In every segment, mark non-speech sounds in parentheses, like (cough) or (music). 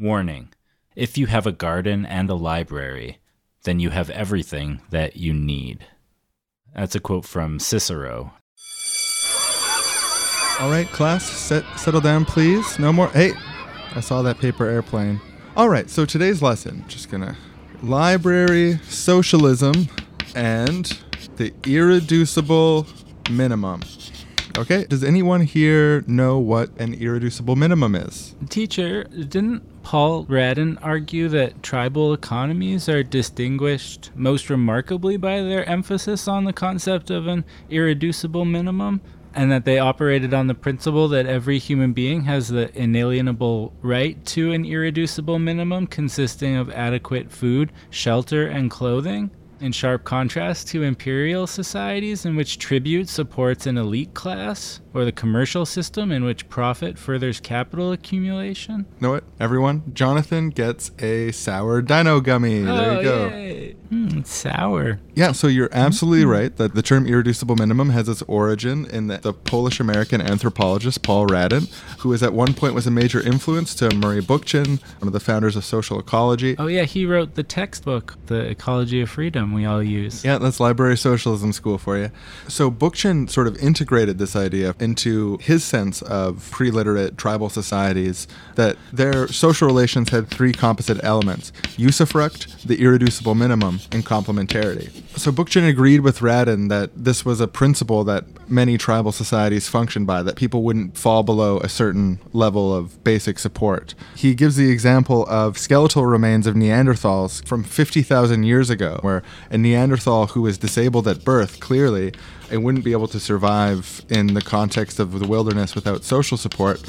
Warning If you have a garden and a library, then you have everything that you need. That's a quote from Cicero. All right, class, set, settle down, please. No more. Hey, I saw that paper airplane. All right, so today's lesson, just gonna library socialism and the irreducible minimum. Okay, does anyone here know what an irreducible minimum is? Teacher, didn't Paul Radin argue that tribal economies are distinguished most remarkably by their emphasis on the concept of an irreducible minimum? and that they operated on the principle that every human being has the inalienable right to an irreducible minimum consisting of adequate food, shelter, and clothing in sharp contrast to imperial societies in which tribute supports an elite class, or the commercial system in which profit furthers capital accumulation. Know it, everyone? Jonathan gets a sour dino gummy. Oh, there you go. Yay. Mm, sour. Yeah, so you're absolutely mm-hmm. right that the term irreducible minimum has its origin in the, the Polish American anthropologist Paul Radin, who at one point was a major influence to Murray Bookchin, one of the founders of social ecology. Oh yeah, he wrote the textbook, The Ecology of Freedom we all use. Yeah, that's library socialism school for you. So Bookchin sort of integrated this idea into his sense of pre-literate tribal societies that their social relations had three composite elements: usufruct, the irreducible minimum, and complementarity. So Bookchin agreed with Radin that this was a principle that many tribal societies functioned by, that people wouldn't fall below a certain level of basic support. He gives the example of skeletal remains of Neanderthals from 50,000 years ago, where a Neanderthal who was disabled at birth clearly and wouldn't be able to survive in the context of the wilderness without social support,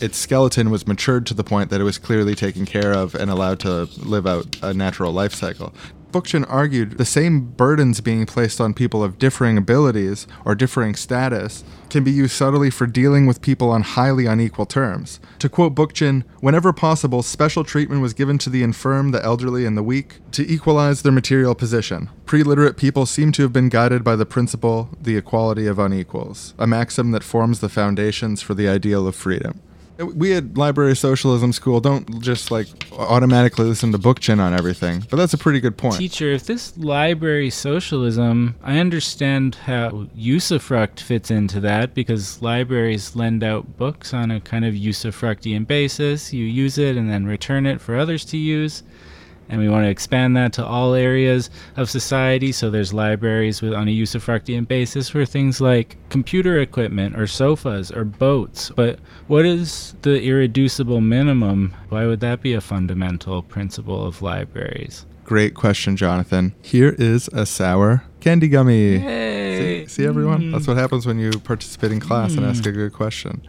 its skeleton was matured to the point that it was clearly taken care of and allowed to live out a natural life cycle. Bookchin argued the same burdens being placed on people of differing abilities or differing status can be used subtly for dealing with people on highly unequal terms. To quote Bookchin, whenever possible, special treatment was given to the infirm, the elderly, and the weak to equalize their material position. Pre literate people seem to have been guided by the principle, the equality of unequals, a maxim that forms the foundations for the ideal of freedom we at library socialism school don't just like automatically listen to bookchin on everything but that's a pretty good point. Teacher if this library socialism i understand how usufruct fits into that because libraries lend out books on a kind of usufructian basis. You use it and then return it for others to use and we want to expand that to all areas of society. So there's libraries with on a usufructian basis for things like computer equipment or sofas or boats. But what is the irreducible minimum? Why would that be a fundamental principle of libraries? Great question, Jonathan. Here is a sour candy gummy. Hey. See, see everyone? Mm. That's what happens when you participate in class mm. and ask a good question.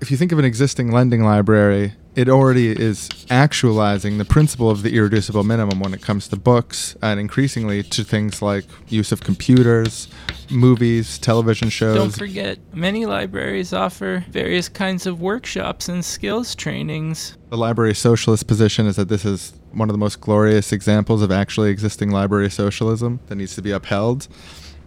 If you think of an existing lending library, it already is actualizing the principle of the irreducible minimum when it comes to books and increasingly to things like use of computers, movies, television shows. Don't forget, many libraries offer various kinds of workshops and skills trainings. The library socialist position is that this is one of the most glorious examples of actually existing library socialism that needs to be upheld.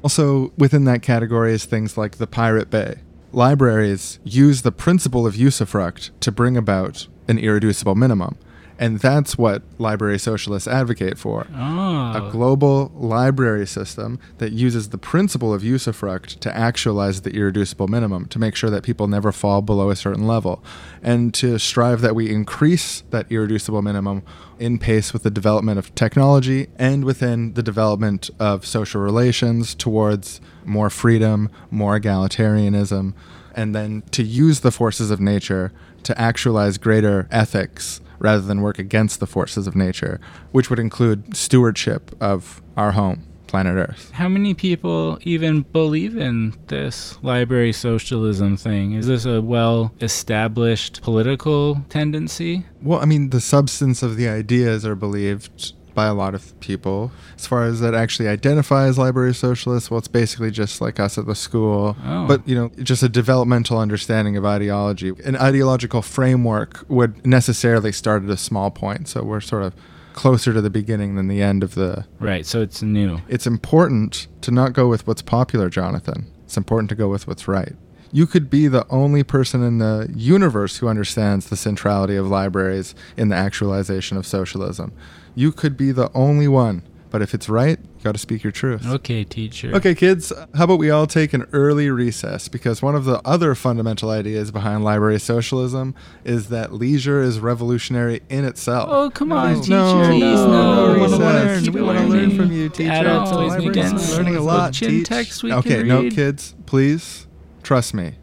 Also, within that category is things like the Pirate Bay. Libraries use the principle of usufruct to bring about an irreducible minimum. And that's what library socialists advocate for oh. a global library system that uses the principle of usufruct to actualize the irreducible minimum, to make sure that people never fall below a certain level, and to strive that we increase that irreducible minimum in pace with the development of technology and within the development of social relations towards more freedom, more egalitarianism, and then to use the forces of nature to actualize greater ethics rather than work against the forces of nature, which would include stewardship of our home, planet Earth. How many people even believe in this library socialism thing? Is this a well established political tendency? Well, I mean, the substance of the ideas are believed by a lot of people. As far as that actually identifies library socialists, well, it's basically just like us at the school. Oh. But, you know, just a developmental understanding of ideology. An ideological framework would necessarily start at a small point. So we're sort of closer to the beginning than the end of the. Right. So it's new. It's important to not go with what's popular, Jonathan. It's important to go with what's right. You could be the only person in the universe who understands the centrality of libraries in the actualization of socialism. You could be the only one. But if it's right, you got to speak your truth. Okay, teacher. Okay, kids, how about we all take an early recess? Because one of the other fundamental ideas behind library socialism is that leisure is revolutionary in itself. Oh, come on, No, teacher. no, Please, no, no. no We wanna recess. learn. We We wanna wanna learn learn. from you, teacher. Adults always library's begin learning a lot, Chin teach. text we okay, can no, read. kids, please trust me.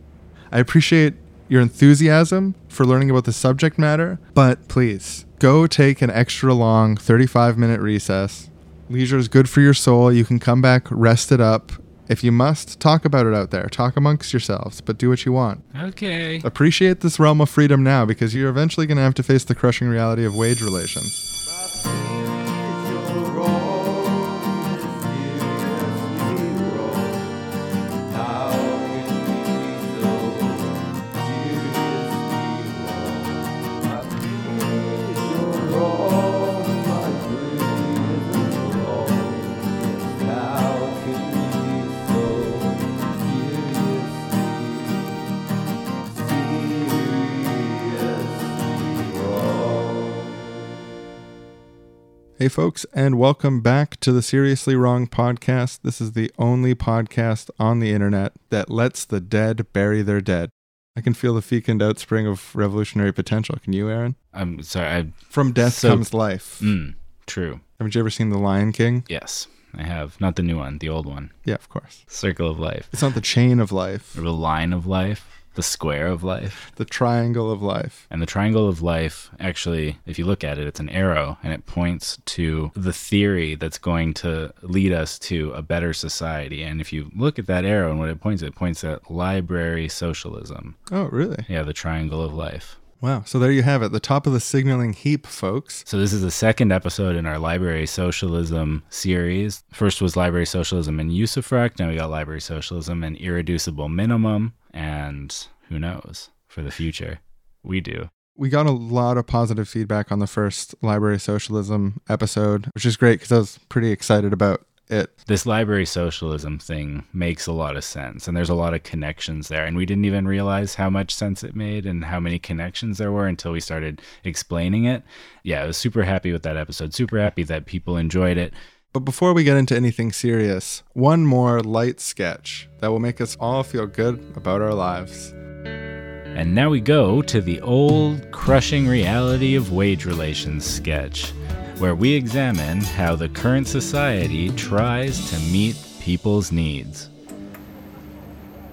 I appreciate your enthusiasm for learning about the subject matter, but please go take an extra long 35 minute recess. Leisure is good for your soul. You can come back rested up. If you must, talk about it out there. Talk amongst yourselves, but do what you want. Okay. Appreciate this realm of freedom now because you're eventually going to have to face the crushing reality of wage relations. Hey, folks, and welcome back to the Seriously Wrong podcast. This is the only podcast on the internet that lets the dead bury their dead. I can feel the fecund outspring of revolutionary potential. Can you, Aaron? I'm sorry. I, From death So- comes life. mm, true. Haven't you ever seen The Lion King? Yes, I have. Not the new one, the old one. Yeah, of course. Circle of life. It's not the chain of life, Or the line of life. The square of life. the triangle of life. And the triangle of life, actually, if you look at it, it's an arrow and it points to the theory that's going to lead us to a better society. And if you look at that arrow and what it points at, it points at library socialism. Oh, really? Yeah, the triangle of life. Wow. So there you have it, the top of the signaling heap, folks. So this is the second episode in our library socialism series. First was library socialism and usufruct. Now we got library socialism and irreducible minimum. And who knows for the future? We do. We got a lot of positive feedback on the first library socialism episode, which is great because I was pretty excited about it. This library socialism thing makes a lot of sense, and there's a lot of connections there. And we didn't even realize how much sense it made and how many connections there were until we started explaining it. Yeah, I was super happy with that episode. Super happy that people enjoyed it. But before we get into anything serious, one more light sketch that will make us all feel good about our lives. And now we go to the old crushing reality of wage relations sketch, where we examine how the current society tries to meet people's needs.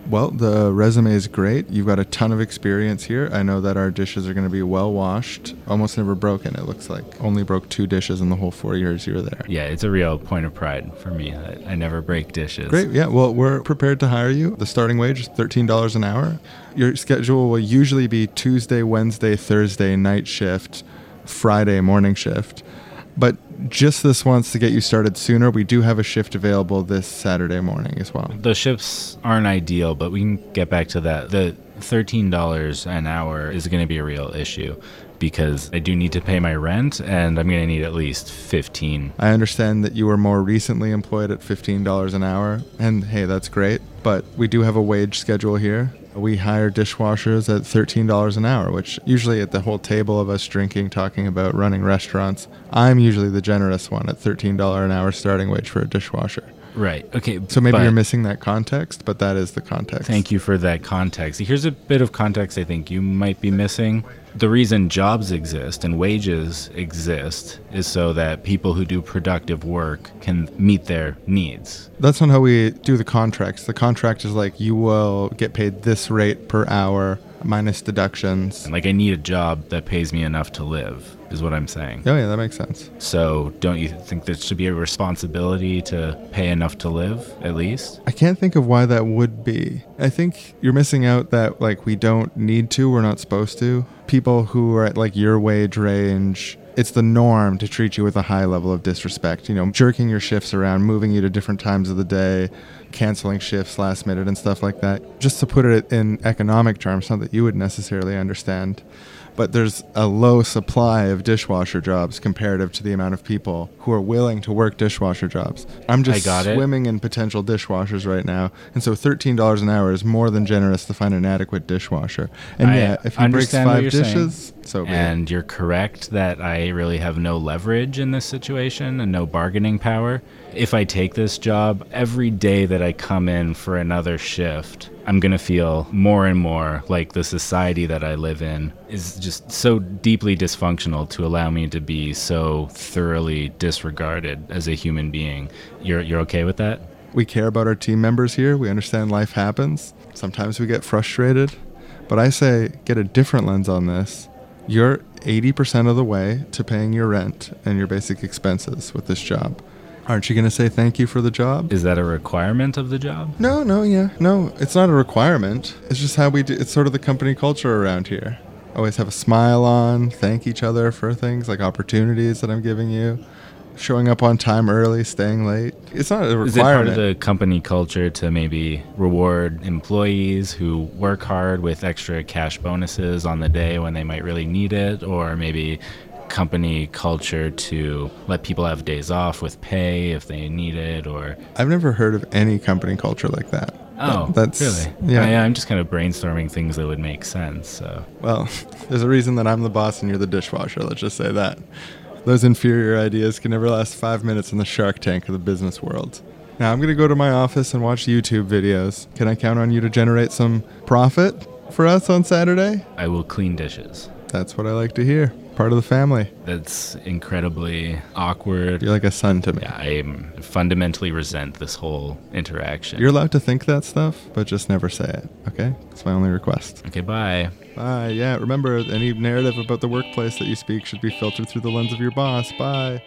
Well, the resume is great. You've got a ton of experience here. I know that our dishes are going to be well washed, almost never broken, it looks like. Only broke two dishes in the whole four years you were there. Yeah, it's a real point of pride for me that I never break dishes. Great. Yeah. Well, we're prepared to hire you. The starting wage is $13 an hour. Your schedule will usually be Tuesday, Wednesday, Thursday night shift, Friday morning shift. But just this once to get you started sooner, we do have a shift available this Saturday morning as well. The shifts aren't ideal, but we can get back to that. The $13 an hour is going to be a real issue because I do need to pay my rent and I'm going to need at least 15. I understand that you were more recently employed at $15 an hour, and hey, that's great. But we do have a wage schedule here. We hire dishwashers at $13 an hour, which usually at the whole table of us drinking, talking about running restaurants, I'm usually the generous one at $13 an hour starting wage for a dishwasher. Right. Okay. So maybe you're missing that context, but that is the context. Thank you for that context. Here's a bit of context I think you might be missing. The reason jobs exist and wages exist is so that people who do productive work can meet their needs. That's not how we do the contracts. The contract is like you will get paid this rate per hour minus deductions. And like I need a job that pays me enough to live is what I'm saying. Oh yeah, that makes sense. So don't you think there should be a responsibility to pay enough to live at least? I can't think of why that would be. I think you're missing out that like we don't need to, we're not supposed to. People who are at like your wage range, it's the norm to treat you with a high level of disrespect. You know, jerking your shifts around, moving you to different times of the day, canceling shifts last minute and stuff like that. Just to put it in economic terms, not that you would necessarily understand. But there's a low supply of dishwasher jobs comparative to the amount of people who are willing to work dishwasher jobs. I'm just got it. swimming in potential dishwashers right now, and so $13 an hour is more than generous to find an adequate dishwasher. And I yeah, if he breaks five you're saying. So. And you're correct that I really have no leverage in this situation and no bargaining power. If I take this job, every day that I come in for another shift, I'm going to feel more and more like the society that I live in is just so deeply dysfunctional to allow me to be so thoroughly disregarded as a human being. You're, you're okay with that? We care about our team members here. We understand life happens. Sometimes we get frustrated. But I say get a different lens on this. You're 80% of the way to paying your rent and your basic expenses with this job. Aren't you going to say thank you for the job? Is that a requirement of the job? No, no, yeah. No, it's not a requirement. It's just how we do it's sort of the company culture around here. Always have a smile on, thank each other for things like opportunities that I'm giving you, showing up on time early, staying late. It's not a requirement. Is it part of the company culture to maybe reward employees who work hard with extra cash bonuses on the day when they might really need it, or maybe company culture to let people have days off with pay if they need it, or I've never heard of any company culture like that. oh, that's really? yeah. yeah. I'm just kind of brainstorming things that would make sense. So Well, (laughs) there's a reason that I'm the boss and you're the dishwasher. Let's just say that. Those inferior ideas can never last five minutes in the shark tank of the business world. Now, I'm going to go to my office and watch YouTube videos. Can I count on you to generate some profit for us on Saturday? I will clean dishes. That's what I like to hear. Part of the family. That's incredibly awkward. You're like a son to me. Yeah, I fundamentally resent this whole interaction. You're allowed to think that stuff, but just never say it, okay? That's my only request. okay, bye. Bye. Yeah, remember, any narrative about the workplace that you speak should be filtered through the lens of your boss. Bye.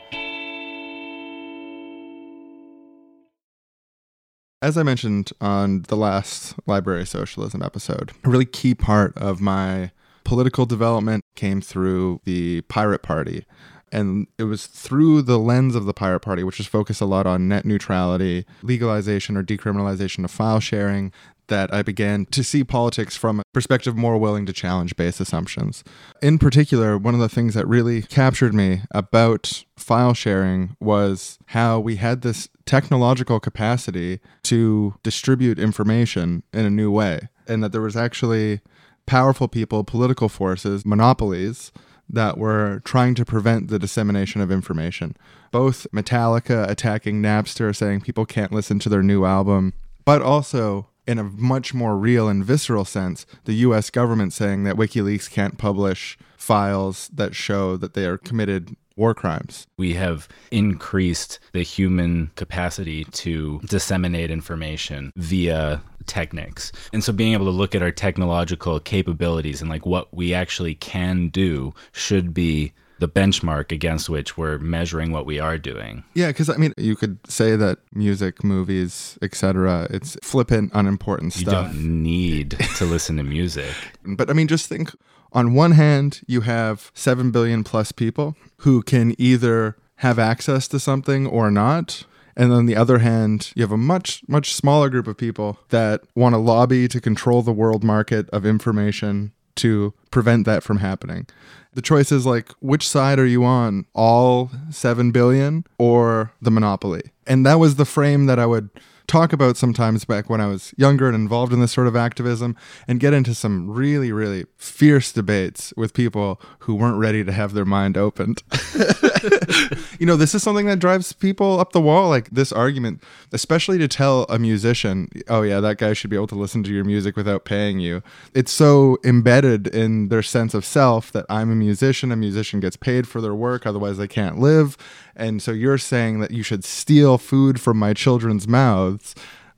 As I mentioned on the last Library Socialism episode, a really key part of my political development came through the Pirate Party. And it was through the lens of the Pirate Party, which is focused a lot on net neutrality, legalization or decriminalization of file sharing, that I began to see politics from a perspective more willing to challenge base assumptions. In particular, one of the things that really captured me about file sharing was how we had this technological capacity to distribute information in a new way, and that there was actually powerful people, political forces, monopolies that were trying to prevent the dissemination of information. Both Metallica attacking Napster, saying people can't listen to their new album, but also in a much more real and visceral sense, the US government saying that WikiLeaks can't publish files that show that they are committed war crimes. We have increased the human capacity to disseminate information via techniques. And so being able to look at our technological capabilities and like what we actually can do should be the benchmark against which we're measuring what we are doing. Yeah, because I mean, you could say that music, movies, etc., it's flippant, unimportant stuff. You don't need to listen to music. (laughs) But I mean, just think on one hand, you have 7 billion plus people who can either have access to something or not. And on the other hand, you have a much, much smaller group of people that want to lobby to control the world market of information to prevent that from happening. The choice is like, which side are you on? All 7 billion or the monopoly? And that was the frame that I would talk about sometimes back when I was younger and involved in this sort of activism and get into some really, really fierce debates with people who weren't ready to have their mind opened. (laughs) you know, this is something that drives people up the wall, like this argument, especially to tell a musician, oh, yeah, that guy should be able to listen to your music without paying you. It's so embedded in their sense of self that I'm a musician, a musician gets paid for their work, otherwise they can't live. And so you're saying that you should steal food from my children's mouths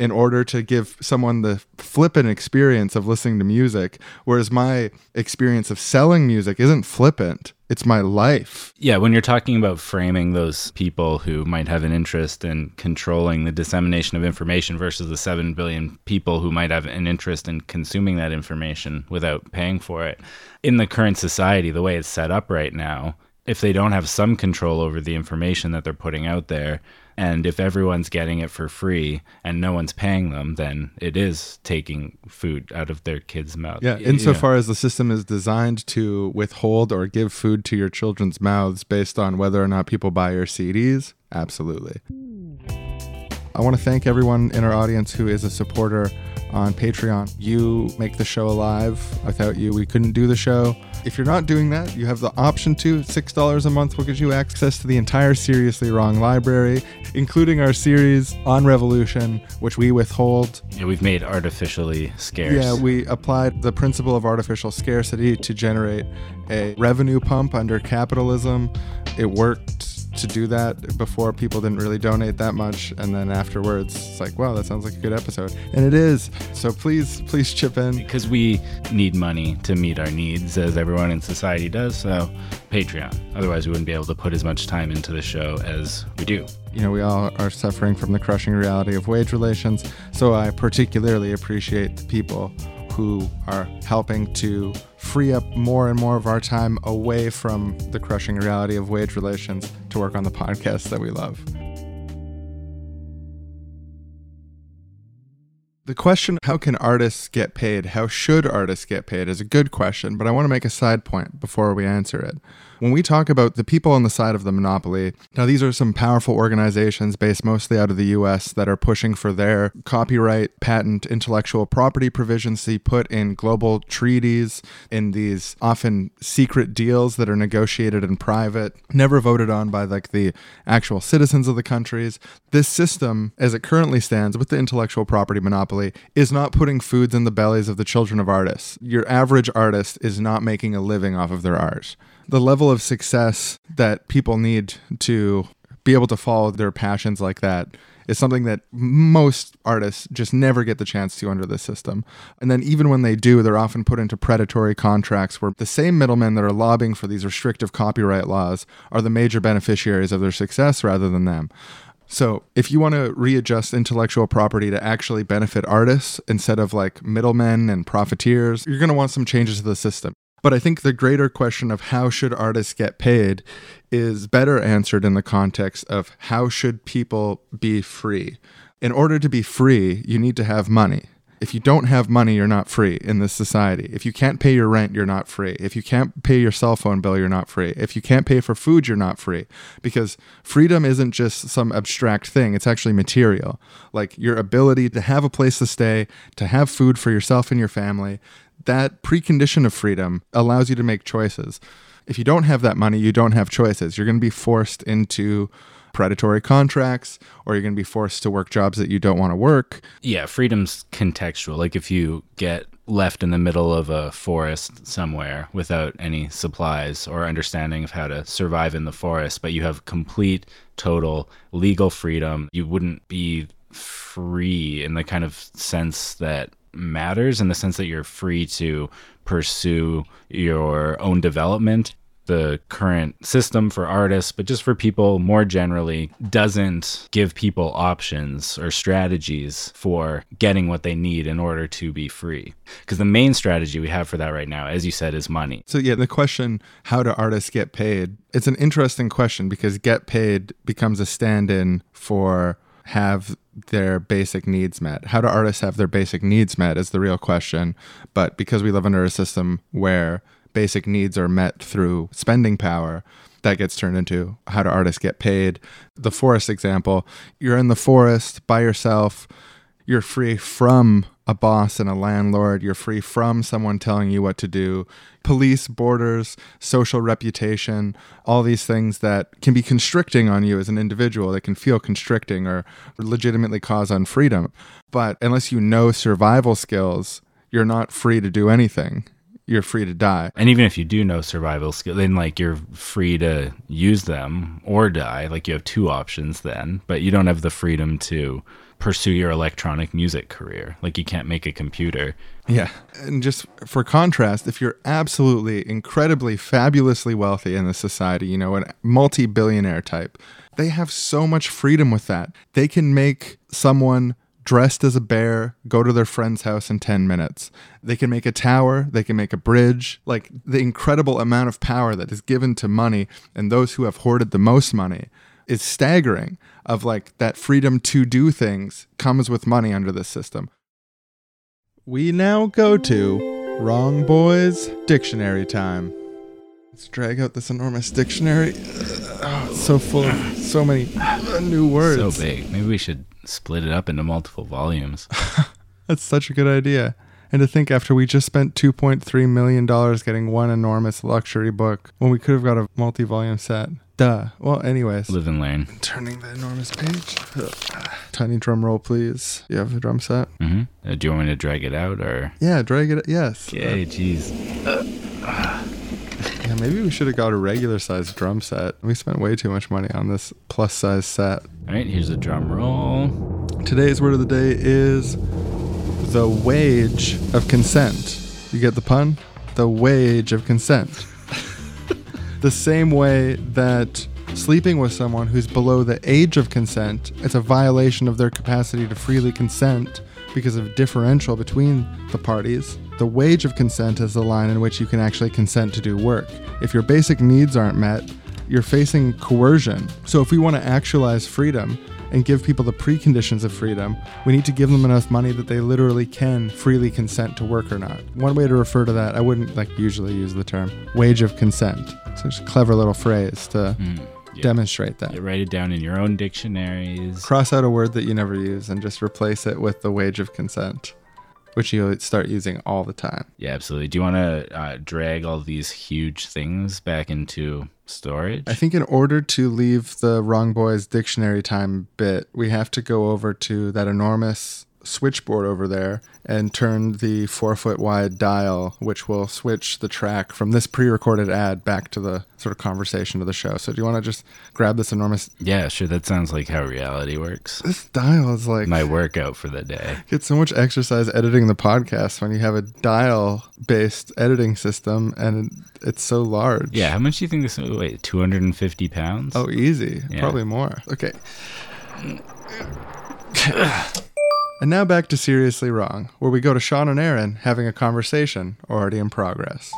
in order to give someone the flippant experience of listening to music, whereas my experience of selling music isn't flippant. It's my life. Yeah, when you're talking about framing those people who might have an interest in controlling the dissemination of information versus the 7 billion people who might have an interest in consuming that information without paying for it, in the current society, the way it's set up right now, if they don't have some control over the information that they're putting out there, and if everyone's getting it for free and no one's paying them, then it is taking food out of their kids' mouth. Yeah, insofar as the system is designed to withhold or give food to your children's mouths based on whether or not people buy your CDs, absolutely. I want to thank everyone in our audience who is a supporter on Patreon. You make the show alive. Without you, we couldn't do the show. If you're not doing that, you have the option to. $6 a month will give you access to the entire Seriously Wrong library, including our series on Revolution, which we withhold. Yeah, we've made artificially scarce. Yeah, we applied the principle of artificial scarcity to generate a revenue pump under capitalism. It worked to do that before people didn't really donate that much and then afterwards it's like wow that sounds like a good episode. And it is. So please please chip in. Because we need money to meet our needs as everyone in society does so patreon. Otherwise we wouldn't be able to put as much time into the show as we do. You know we all are suffering from the crushing reality of wage relations so i particularly appreciate the people who are helping to free up more and more of our time away from the crushing reality of wage relations to work on the podcast that we love. The question, how can artists get paid? How should artists get paid? is a good question, but I want to make a side point before we answer it when we talk about the people on the side of the monopoly, now these are some powerful organizations based mostly out of the US that are pushing for their copyright, patent, intellectual property provisions to be put in global treaties, in these often secret deals that are negotiated in private, never voted on by like the actual citizens of the countries. This system, as it currently stands with the intellectual property monopoly, is not putting foods in the bellies of the children of artists. Your average artist is not making a living off of their art the level of success that people need to be able to follow their passions like that is something that most artists just never get the chance to under this system. And then even when they do, they're often put into predatory contracts where the same middlemen that are lobbying for these restrictive copyright laws are the major beneficiaries of their success rather than them. So, if you want to readjust intellectual property to actually benefit artists instead of like middlemen and profiteers, you're going to want some changes to the system. But I think the greater question of how should artists get paid is better answered in the context of how should people be free. In order to be free, you need to have money. If you don't have money, you're not free in this society. If you can't pay your rent, you're not free. If you can't pay your cell phone bill, you're not free. If you can't pay for food, you're not free. Because freedom isn't just some abstract thing, it's actually material. Like your ability to have a place to stay, to have food for yourself and your family, that precondition of freedom allows you to make choices. If you don't have that money, you don't have choices. You're going to be forced into predatory contracts or you're going to be forced to work jobs that you don't want to work. Yeah, freedom's contextual. Like if you get left in the middle of a forest somewhere without any supplies or understanding of how to survive in the forest, but you have complete, total legal freedom, you wouldn't be free in the kind of sense that matters in the sense that you're free to pursue your own development. The current system for artists, but just for people more generally, doesn't give people options or strategies for getting what they need in order to be free. Because the main strategy we have for that right now, as you said, is money. So, yeah, the question how do artists get paid? It's an interesting question because get paid becomes a stand in for have their basic needs met. How do artists have their basic needs met is the real question. But because we live under a system where basic needs are met through spending power, that gets turned into how do artists get paid. The forest example you're in the forest by yourself, you're free from a boss and a landlord. You're free from someone telling you what to do. Police, borders, social reputation, all these things that can be constricting on you as an individual, that can feel constricting or legitimately cause unfreedom. But unless you know survival skills, you're not free to do anything you're free to die. And even if you do know survival skills, then like you're free to use them or die. Like you have two options then, but you don't have the freedom to pursue your electronic music career. Like you can't make a computer. Yeah. And just for contrast, if you're absolutely incredibly fabulously wealthy in the society, you know, a multi-billionaire type, they have so much freedom with that. They can make someone dressed as a bear, go to their friend's house in 10 minutes. They can make a tower, they can make a bridge. Like the incredible amount of power that is given to money and those who have hoarded the most money is staggering of like that freedom to do things comes with money under this system. We now go to Wrong Boys Dictionary time. Let's drag out this enormous dictionary. Oh, it's so full of so many new words. So big. Maybe we should split it up into multiple volumes. (laughs) That's such a good idea. And to think after we just spent $2.3 million getting one enormous luxury book when we could have got a multi volume set. Duh. Well, anyways. Live and learn. Turning the enormous page. (sighs) Tiny drum roll, please. You have a drum set? Mm-hmm. Uh, do you want me to drag it out or? Yeah, drag it. Yes. Okay, jeez. (sighs) Yeah, maybe we should have got a regular sized drum set. We spent way too much money on this plus size set. All right, here's a drum roll. Today's word of the day is the wage of consent. You get the pun? The wage of consent. The same way that sleeping with someone who's below the age of consent, it's a violation of their capacity to freely consent because of differential between the parties. The wage of consent is the line in which you can actually consent to do work. If your basic needs aren't met, you're facing coercion. So if we want to actualize freedom and give people the preconditions of freedom, we need to give them enough money that they literally can freely consent to work or not. One way to refer to that, I wouldn't like usually use the term wage of consent. It's a clever little phrase to Mm, yeah. demonstrate that. You write it down in your own dictionaries. Cross out a word that you never use and just replace it with the wage of consent, which you start using all the time. Yeah, absolutely. Do you want to uh, drag all these huge things back into storage? I think in order to leave the Wrong Boys dictionary time bit, we have to go over to that enormous switchboard over there and turn the four foot wide dial, which will switch the track from this pre recorded ad back to the sort of conversation of the show. So, do you want to just grab this enormous? yeah, sure. That sounds like how reality works. This dial is like. My workout for the day. Get so much exercise editing the podcast when you have a dial based editing system and it's so large. Yeah, how much do you think this? Wait, two hundred and fifty pounds? Oh, easy. Yeah. Probably more. Okay. (coughs) (coughs) (coughs) and now back to Seriously Wrong, where we go to Sean and Aaron having a conversation already in progress.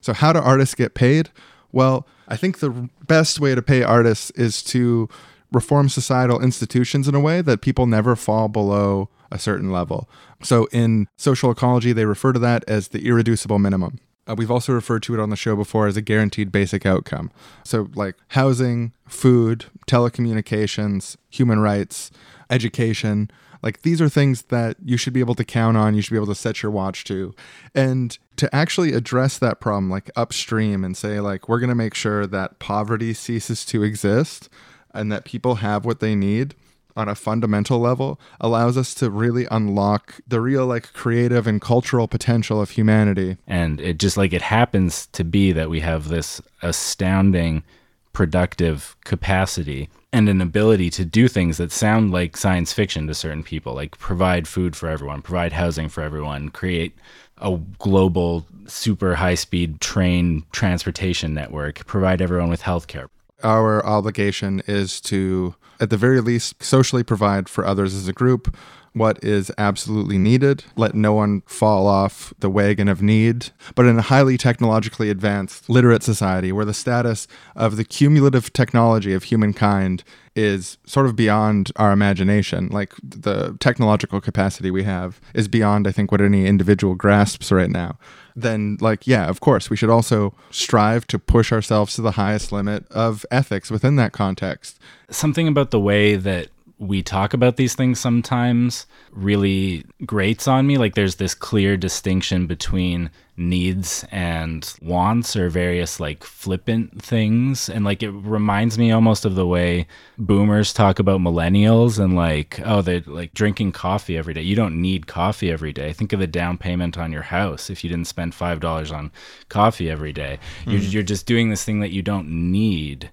So, how do artists get paid? Well, I think the best way to pay artists is to reform societal institutions in a way that people never fall below a certain level. So, in social ecology, they refer to that as the irreducible minimum. Uh, we've also referred to it on the show before as a guaranteed basic outcome. So, like housing, food, telecommunications, human rights, education, like these are things that you should be able to count on, you should be able to set your watch to. And to actually address that problem, like upstream, and say, like, we're going to make sure that poverty ceases to exist and that people have what they need on a fundamental level allows us to really unlock the real like creative and cultural potential of humanity and it just like it happens to be that we have this astounding productive capacity and an ability to do things that sound like science fiction to certain people like provide food for everyone provide housing for everyone create a global super high speed train transportation network provide everyone with healthcare. Our obligation is to, at the very least, socially provide for others as a group what is absolutely needed, let no one fall off the wagon of need. But in a highly technologically advanced, literate society where the status of the cumulative technology of humankind is sort of beyond our imagination, like the technological capacity we have is beyond, I think, what any individual grasps right now then like yeah of course we should also strive to push ourselves to the highest limit of ethics within that context something about the way that we talk about these things sometimes really grates on me. Like there's this clear distinction between needs and wants or various like flippant things. And like it reminds me almost of the way boomers talk about millennials and like, oh, they're like drinking coffee every day. You don't need coffee every day. Think of the down payment on your house if you didn't spend $5 on coffee every day. You're, hmm. you're just doing this thing that you don't need.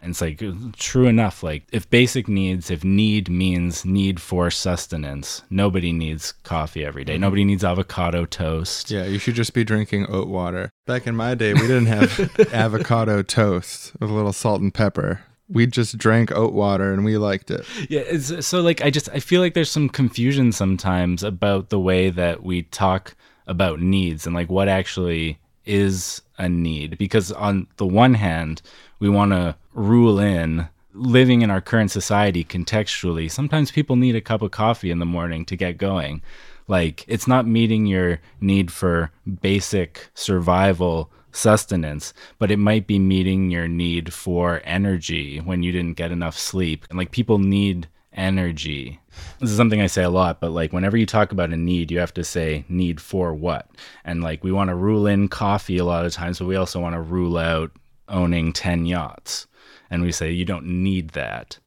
And it's like true enough. Like if basic needs, if need means need for sustenance, nobody needs coffee every day. Mm-hmm. Nobody needs avocado toast. yeah you should just be drinking oat water back in my day we didn't have (laughs) avocado toast with a little salt and pepper we just drank oat water and we liked it. Yeah, it's, so like I just I feel like there's some confusion sometimes about the way that we talk about needs and like what actually is a need because on the one hand, we want to rule in living in our current society contextually. Sometimes people need a cup of coffee in the morning to get going. Like it's not meeting your need for basic survival sustenance, but it might be meeting your need for energy when you didn't get enough sleep. And like people need energy. This is something I say a lot, but like whenever you talk about a need, you have to say need for what. And like we want to rule in coffee a lot of times, but we also want to rule out owning 10 yachts. And we say you don't need that.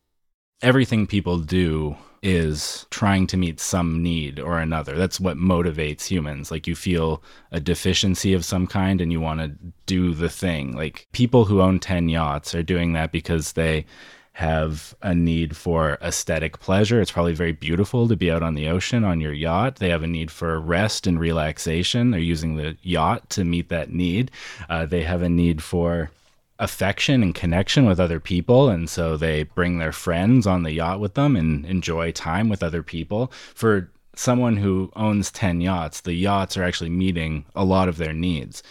Everything people do is trying to meet some need or another. That's what motivates humans. Like you feel a deficiency of some kind and you want to do the thing. Like people who own 10 yachts are doing that because they have a need for aesthetic pleasure. It's probably very beautiful to be out on the ocean on your yacht. They have a need for rest and relaxation. They're using the yacht to meet that need. Uh, they have a need for affection and connection with other people. And so they bring their friends on the yacht with them and enjoy time with other people. For someone who owns 10 yachts, the yachts are actually meeting a lot of their needs.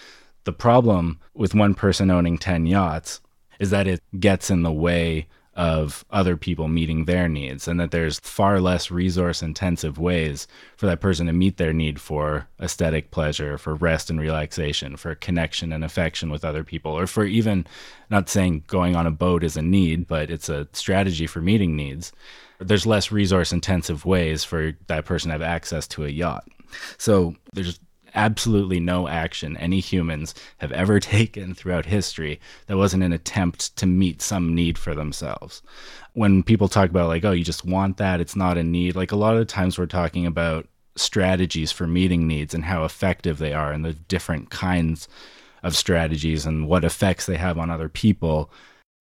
The problem with one person owning 10 yachts is that it gets in the way of other people meeting their needs and that there's far less resource intensive ways for that person to meet their need for aesthetic pleasure for rest and relaxation for connection and affection with other people or for even not saying going on a boat is a need but it's a strategy for meeting needs. There's less resource intensive ways for that person to have access to a yacht. So there's absolutely no action any humans have ever (laughs) taken throughout history that wasn't an attempt to meet some need for themselves. When people talk about, like, oh, you just want that, it's not a need, like a lot of the times we're talking about strategies for meeting needs and how effective they are and the different kinds of strategies and what effects they have on other people.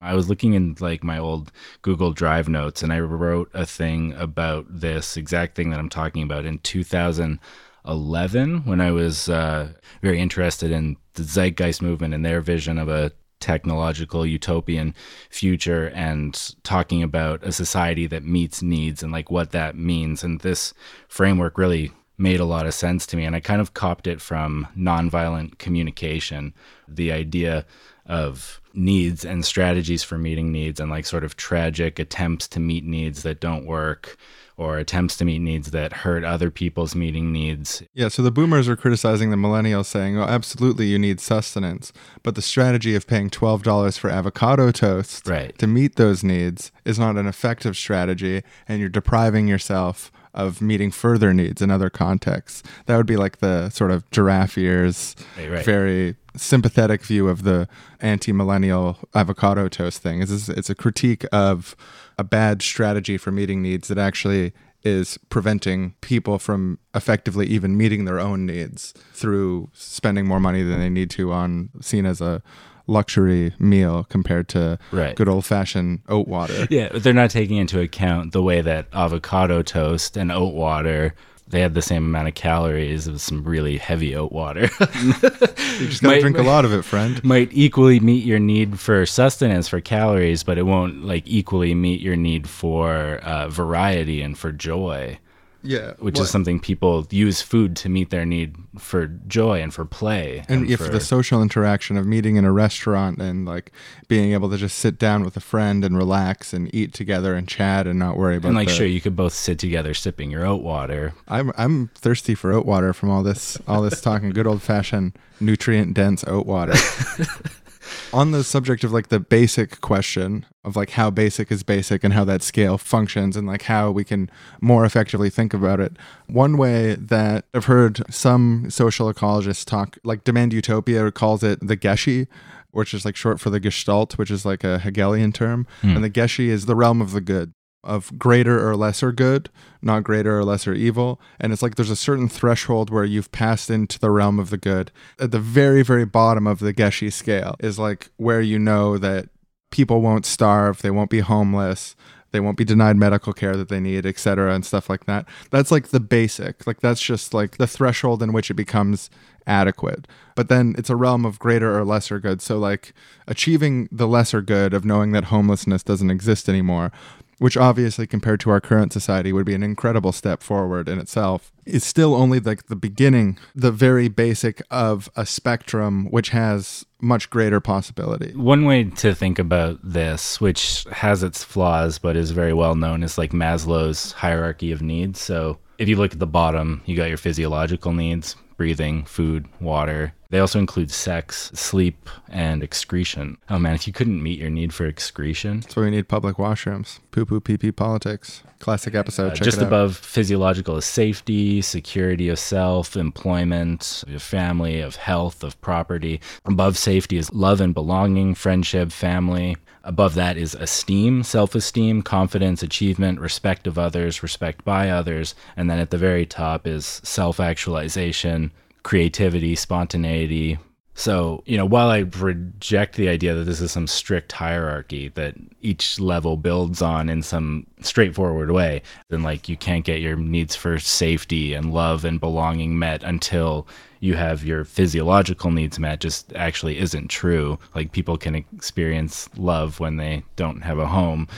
I was looking in like my old Google Drive notes and I wrote a thing about this exact thing that I'm talking about in 2000 11 when I was uh, very interested in the Zeitgeist movement and their vision of a technological utopian future and talking about a society that meets needs and like what that means. And this framework really made a lot of sense to me. And I kind of copped it from nonviolent communication, the idea of needs and strategies for meeting needs and like sort of tragic attempts to meet needs that don't work or attempts to meet needs that hurt other people's meeting needs. Yeah, so the boomers are criticizing the millennials saying, "Oh, absolutely you need sustenance." But the strategy of paying $12 for avocado toast right. to meet those needs is not an effective strategy and you're depriving yourself of meeting further needs in other contexts. That would be like the sort of giraffe ears, right, right. very sympathetic view of the anti-millennial avocado toast thing. It's, it's a critique of a bad strategy for meeting needs that actually is preventing people from effectively even meeting their own needs through spending more money than they need to on seen as a luxury meal compared to right. good old fashioned oat water. Yeah, they're not taking into account the way that avocado toast and oat water they had the same amount of calories as some really heavy oat water. (laughs) you just gotta might, drink a lot of it, friend. Might equally meet your need for sustenance for calories, but it won't like equally meet your need for uh, variety and for joy. Yeah, which is something people use food to meet their need for joy and for play, and, and if for, the social interaction of meeting in a restaurant and like being able to just sit down with a friend and relax and eat together and chat and not worry about. And like, the, sure, you could both sit together sipping your oat water. I'm I'm thirsty for oat water from all this all this talking good old fashioned nutrient dense oat water. (laughs) on the subject of like the basic question of like how basic is basic and how that scale functions and like how we can more effectively think about it one way that i've heard some social ecologists talk like demand utopia calls it the geschi which is like short for the gestalt which is like a hegelian term mm. and the geschi is the realm of the good of greater or lesser good, not greater or lesser evil. And it's like there's a certain threshold where you've passed into the realm of the good. At the very, very bottom of the Geshe scale is like where you know that people won't starve, they won't be homeless, they won't be denied medical care that they need, etc., and stuff like that. That's like the basic. Like that's just like the threshold in which it becomes adequate. But then it's a realm of greater or lesser good. So like achieving the lesser good of knowing that homelessness doesn't exist anymore, which obviously compared to our current society would be an incredible step forward in itself, is still only like the beginning, the very basic of a spectrum which has much greater possibility. One way to think about this, which has its flaws but is very well known, is like Maslow's hierarchy of needs. So if you look at the bottom, you got your physiological needs, breathing, food, water. They also include sex, sleep, and excretion. Oh man, if you couldn't meet your need for excretion. That's why we need public washrooms. Poo poo pee pee politics. Classic episode. Uh, just above physiological is safety, security of self, employment, of family, of health, of property. Above safety is love and belonging, friendship, family. Above that is esteem, self esteem, confidence, achievement, respect of others, respect by others. And then at the very top is self actualization, creativity, spontaneity. So, you know, while I reject the idea that this is some strict hierarchy that each level builds on in some straightforward way, then like you can't get your needs for safety and love and belonging met until you have your physiological needs met just actually isn't true. Like people can experience love when they don't have a home.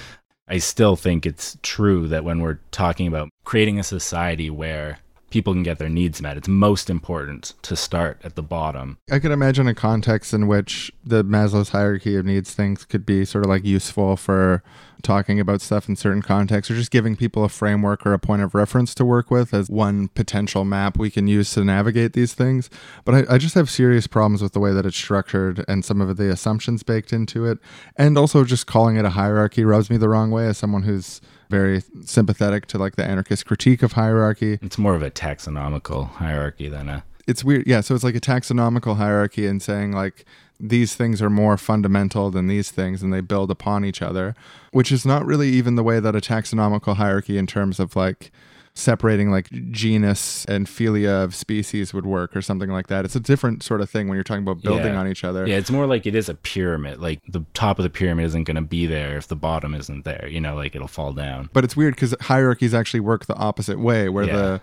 I still think it's true that when we're talking about creating a society where people can get their needs met. It's most important to start at the bottom. I could imagine a context in which the Maslow's hierarchy of needs things could be sort of like useful for talking about stuff in certain contexts or just giving people a framework or a point of reference to work with as one potential map we can use to navigate these things. But I, I just have serious problems with the way that it's structured and some of the assumptions baked into it. And also just calling it a hierarchy rubs me the wrong way as someone who's very sympathetic to like the anarchist critique of hierarchy. It's more of a taxonomical hierarchy than a. It's weird. Yeah. So it's like a taxonomical hierarchy and saying like these things are more fundamental than these things and they build upon each other, which is not really even the way that a taxonomical hierarchy in terms of like separating like genus and phyla of species would work or something like that. It's a different sort of thing when you're talking about building yeah. on each other. Yeah, it's more like it is a pyramid. Like the top of the pyramid isn't going to be there if the bottom isn't there. You know, like it'll fall down. But it's weird because hierarchies actually work the opposite way, where yeah. the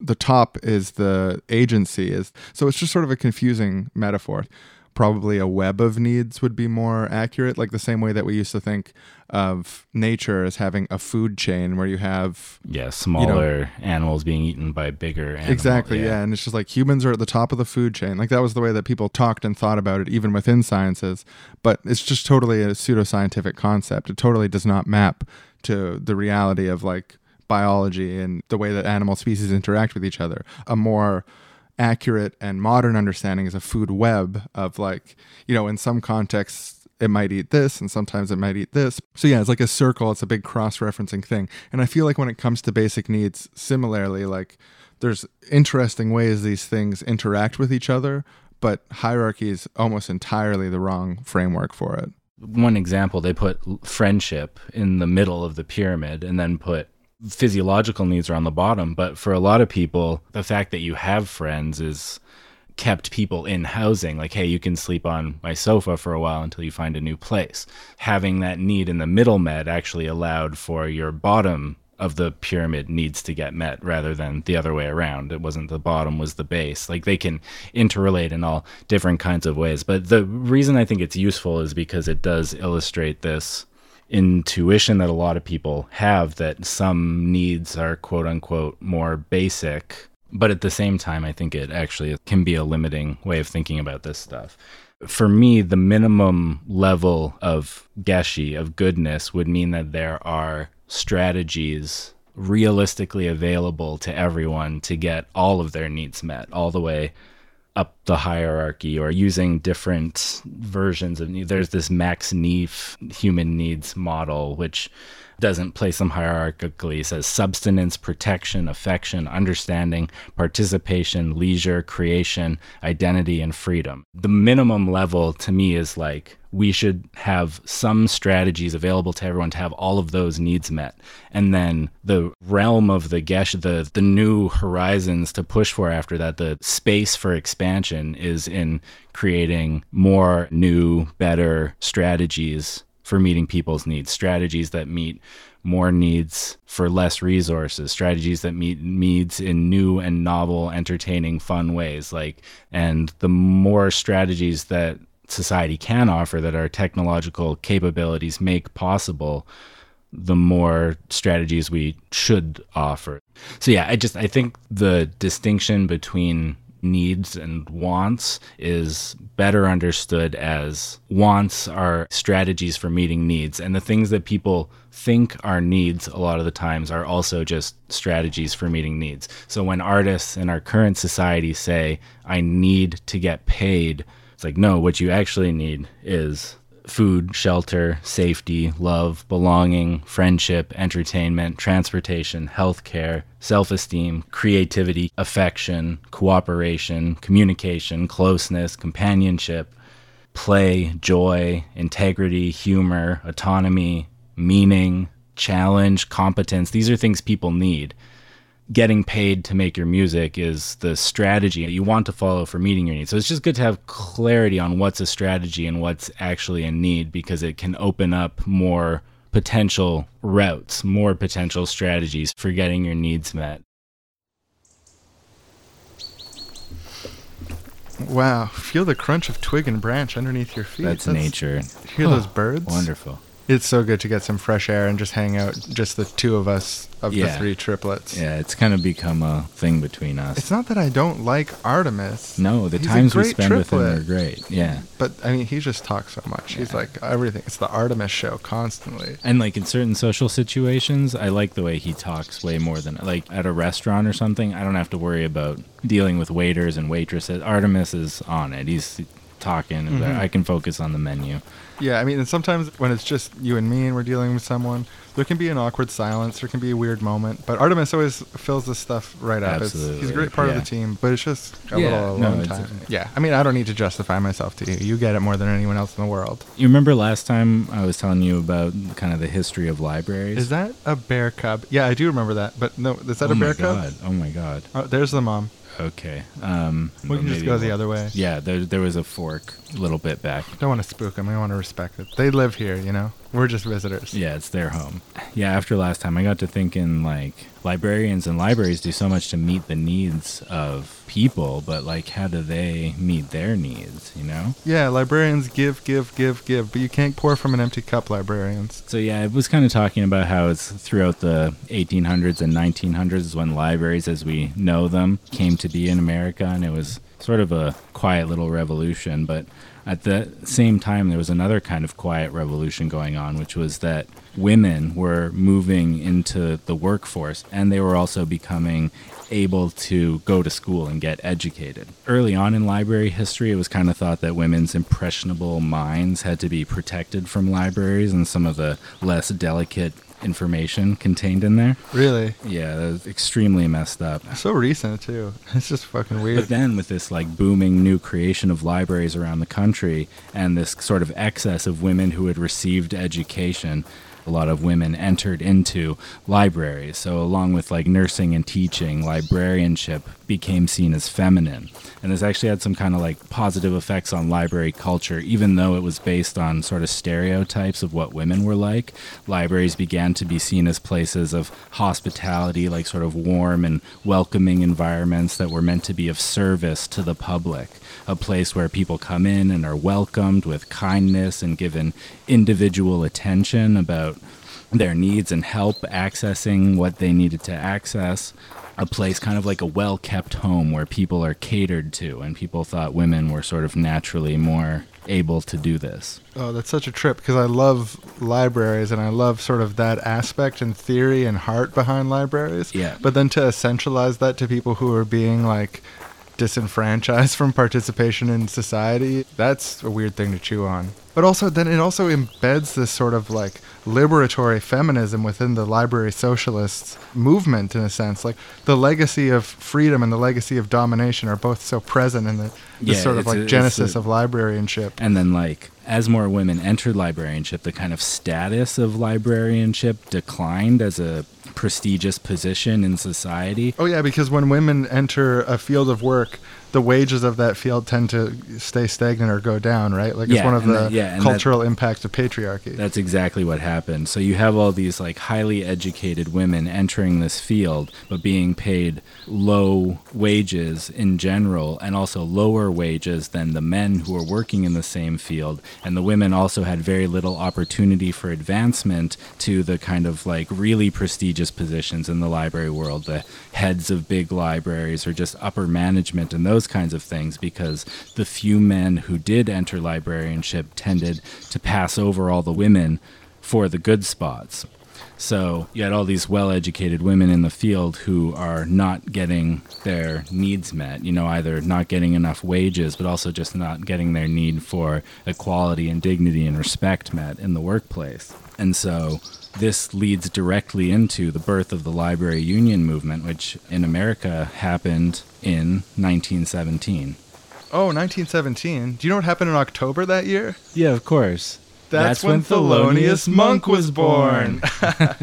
the top is the agency is. So it's just sort of a confusing metaphor probably a web of needs would be more accurate, like the same way that we used to think of nature as having a food chain where you have yeah smaller you know, animals being eaten by bigger animals. exactly yeah. yeah. and it's just like humans are at the top of the food chain like that was the way that people talked and thought about it even within sciences but it's just totally a pseudoscientific concept it totally does not map to the reality of like biology and the way that animal species interact with each other a more accurate and modern understanding is a food web of like, you know, in some contexts it might eat this and sometimes it might eat this. So yeah, it's like a circle, it's a big cross-referencing thing. And I feel like when it comes to basic needs, similarly, like there's interesting ways these things interact with each other, but hierarchy is almost entirely the wrong framework for it. One example, they put friendship in the middle of the pyramid and then put physiological needs are on the bottom. But for a lot of people, the fact that you have friends is kept people in housing. Like, hey, you can sleep on my sofa for a while until you find a new place. Having that need in the middle med actually allowed for your bottom of the pyramid needs to get met rather than the other way around. It wasn't the bottom was the base. Like they can interrelate in all different kinds of ways. But the reason I think it's useful is because it does illustrate this intuition that a lot of people have that some needs are quote unquote more basic. But at the same time, I think it actually can be a limiting way of thinking about this stuff. For me, the minimum level of geshe, of goodness, would mean that there are strategies realistically available to everyone to get all of their needs met, all the way up the hierarchy or using different versions of there's this Max-Neef human needs model which doesn't place them hierarchically. Says substance, protection, affection, understanding, participation, leisure, creation, identity, and freedom. The minimum level to me is like we should have some strategies available to everyone to have all of those needs met. And then the realm of the Gesh, the, the new horizons to push for after that, the space for expansion is in creating more new, better strategies for meeting people's needs, strategies that meet more needs for less resources, strategies that meet needs in new and novel, entertaining, fun ways. Like, and the more strategies that society can offer that our technological capabilities make possible, the more strategies we should offer. So yeah, I just I think the distinction between needs and wants is better understood as wants are strategies for meeting needs and the things that people think are needs a lot of the times are also just strategies for meeting needs. So when artists in our current society say I need to get paid, it's like no, what you actually need is food, shelter, safety, love, belonging, friendship, entertainment, transportation, healthcare, self esteem, creativity, affection, cooperation, communication, closeness, companionship, play, joy, integrity, humor, autonomy, meaning, challenge, competence. These are things people need getting paid to make your music is the strategy that you want to follow for meeting your needs. So it's just good to have clarity on what's a strategy and what's actually a need because it can open up more potential routes, more potential strategies for getting your needs met. Wow, feel the crunch of twig and branch underneath your feet. That's, That's nature. Hear those birds? Wonderful. It's so good to get some fresh air and just hang out, just the two of us of Yeah. the three triplets. Yeah, it's kind of become a thing between us. It's not that I don't like Artemis. no, the He's times we spend with him are great. Yeah. But I mean, he just talks so much. He's like everything. It's the Artemis show constantly. And like in certain social situations, I like the way he talks way more than like at a restaurant or something. I don't have to worry about dealing with waiters and waitresses. Artemis is on it. He's talking. Mhm. I can focus on the menu. Yeah, I mean, and sometimes when it's just you and me and we're dealing with someone, there can be an awkward silence. There can be a weird moment. But Artemis always fills this stuff right up. It's, he's a great part yeah. of the team, but it's just a Yeah, little no, alone it's- time. yeah, I mean, I don't need to justify myself to you. You get it more than anyone else in the world. You remember last time I was telling you about kind of the history of libraries? Is that a bear cub? Yeah, I do remember that. But no, is that oh a bear my cub? god! Oh my god! Oh, there's the mom. Okay. Um, We can just go the other way. Yeah, there, there was a fork a little bit back. Don't want to spook them. We want to respect it. They live here, you know. We're just visitors. Yeah, it's their home. Yeah, after last time, I got to thinking like librarians and libraries do so much to meet the needs of people, but like, how do they meet their needs? You know? Yeah, librarians give, give, give, give, but you can't pour from an empty cup, librarians. So yeah, it was kind of talking about how it's throughout the 1800s and 1900s is when libraries, as we know them, came to be in America, and it was sort of a quiet little revolution. But at the same time, there was another kind of quiet revolution going on, which was that women were moving into the workforce, and they were also becoming able to go to school and get educated. Early on in library history, it was kind of thought that women's impressionable minds had to be protected from libraries and some of the less delicate information contained in there. Really? Yeah, that was extremely messed up. So recent, too. (laughs) It's just fucking weird. But then, with this like booming new creation of libraries around the country and this sort of excess of women who had received education, a lot of women entered into libraries. So, along with like nursing and teaching, librarianship became seen as feminine. And this actually had some kind of like positive effects on library culture, even though it was based on sort of stereotypes of what women were like. Libraries began to be seen as places of hospitality, like sort of warm and welcoming environments that were meant to be of service to the public. A place where people come in and are welcomed with kindness and given individual attention about their needs and help accessing what they needed to access. A place kind of like a well kept home where people are catered to, and people thought women were sort of naturally more able to do this. Oh, that's such a trip because I love libraries and I love sort of that aspect and theory and heart behind libraries. Yeah. But then to centralize that to people who are being like disenfranchised from participation in society, that's a weird thing to chew on. But also, then it also embeds this sort of like liberatory feminism within the library socialists movement, in a sense. Like the legacy of freedom and the legacy of domination are both so present in the this Yeah, sort of like a- genesis a- of librarianship. And then, like, as more women entered librarianship, the kind of status of librarianship declined as a prestigious position in society. Oh yeah, because when women enter a field of work, the wages of that field tend to stay stagnant or go down, right? Like it's one of the that- yeah, cultural impacts of patriarchy. That's exactly what happened. So you have all these like highly educated women entering this field, but being paid low wages in general, and also lower wages than the men who are working in the same field. And the women also had very little opportunity for advancement to the kind of like really prestigious positions in the library world, the heads of big libraries or just upper management and those kinds of things, because the few men who did enter librarianship tended to pass over all the women for the good spots. So you had all these well educated women in the field who are not getting their needs met, you know, either not getting enough wages, but also just not getting their need for equality and dignity and respect met in the workplace. And so this leads directly into the birth of the library union movement, which in America happened in 1917. oh, 1917. Do you know what happened in October that year? Yeah, of course. That's, when Thelonious Monk was born. (laughs) Uh,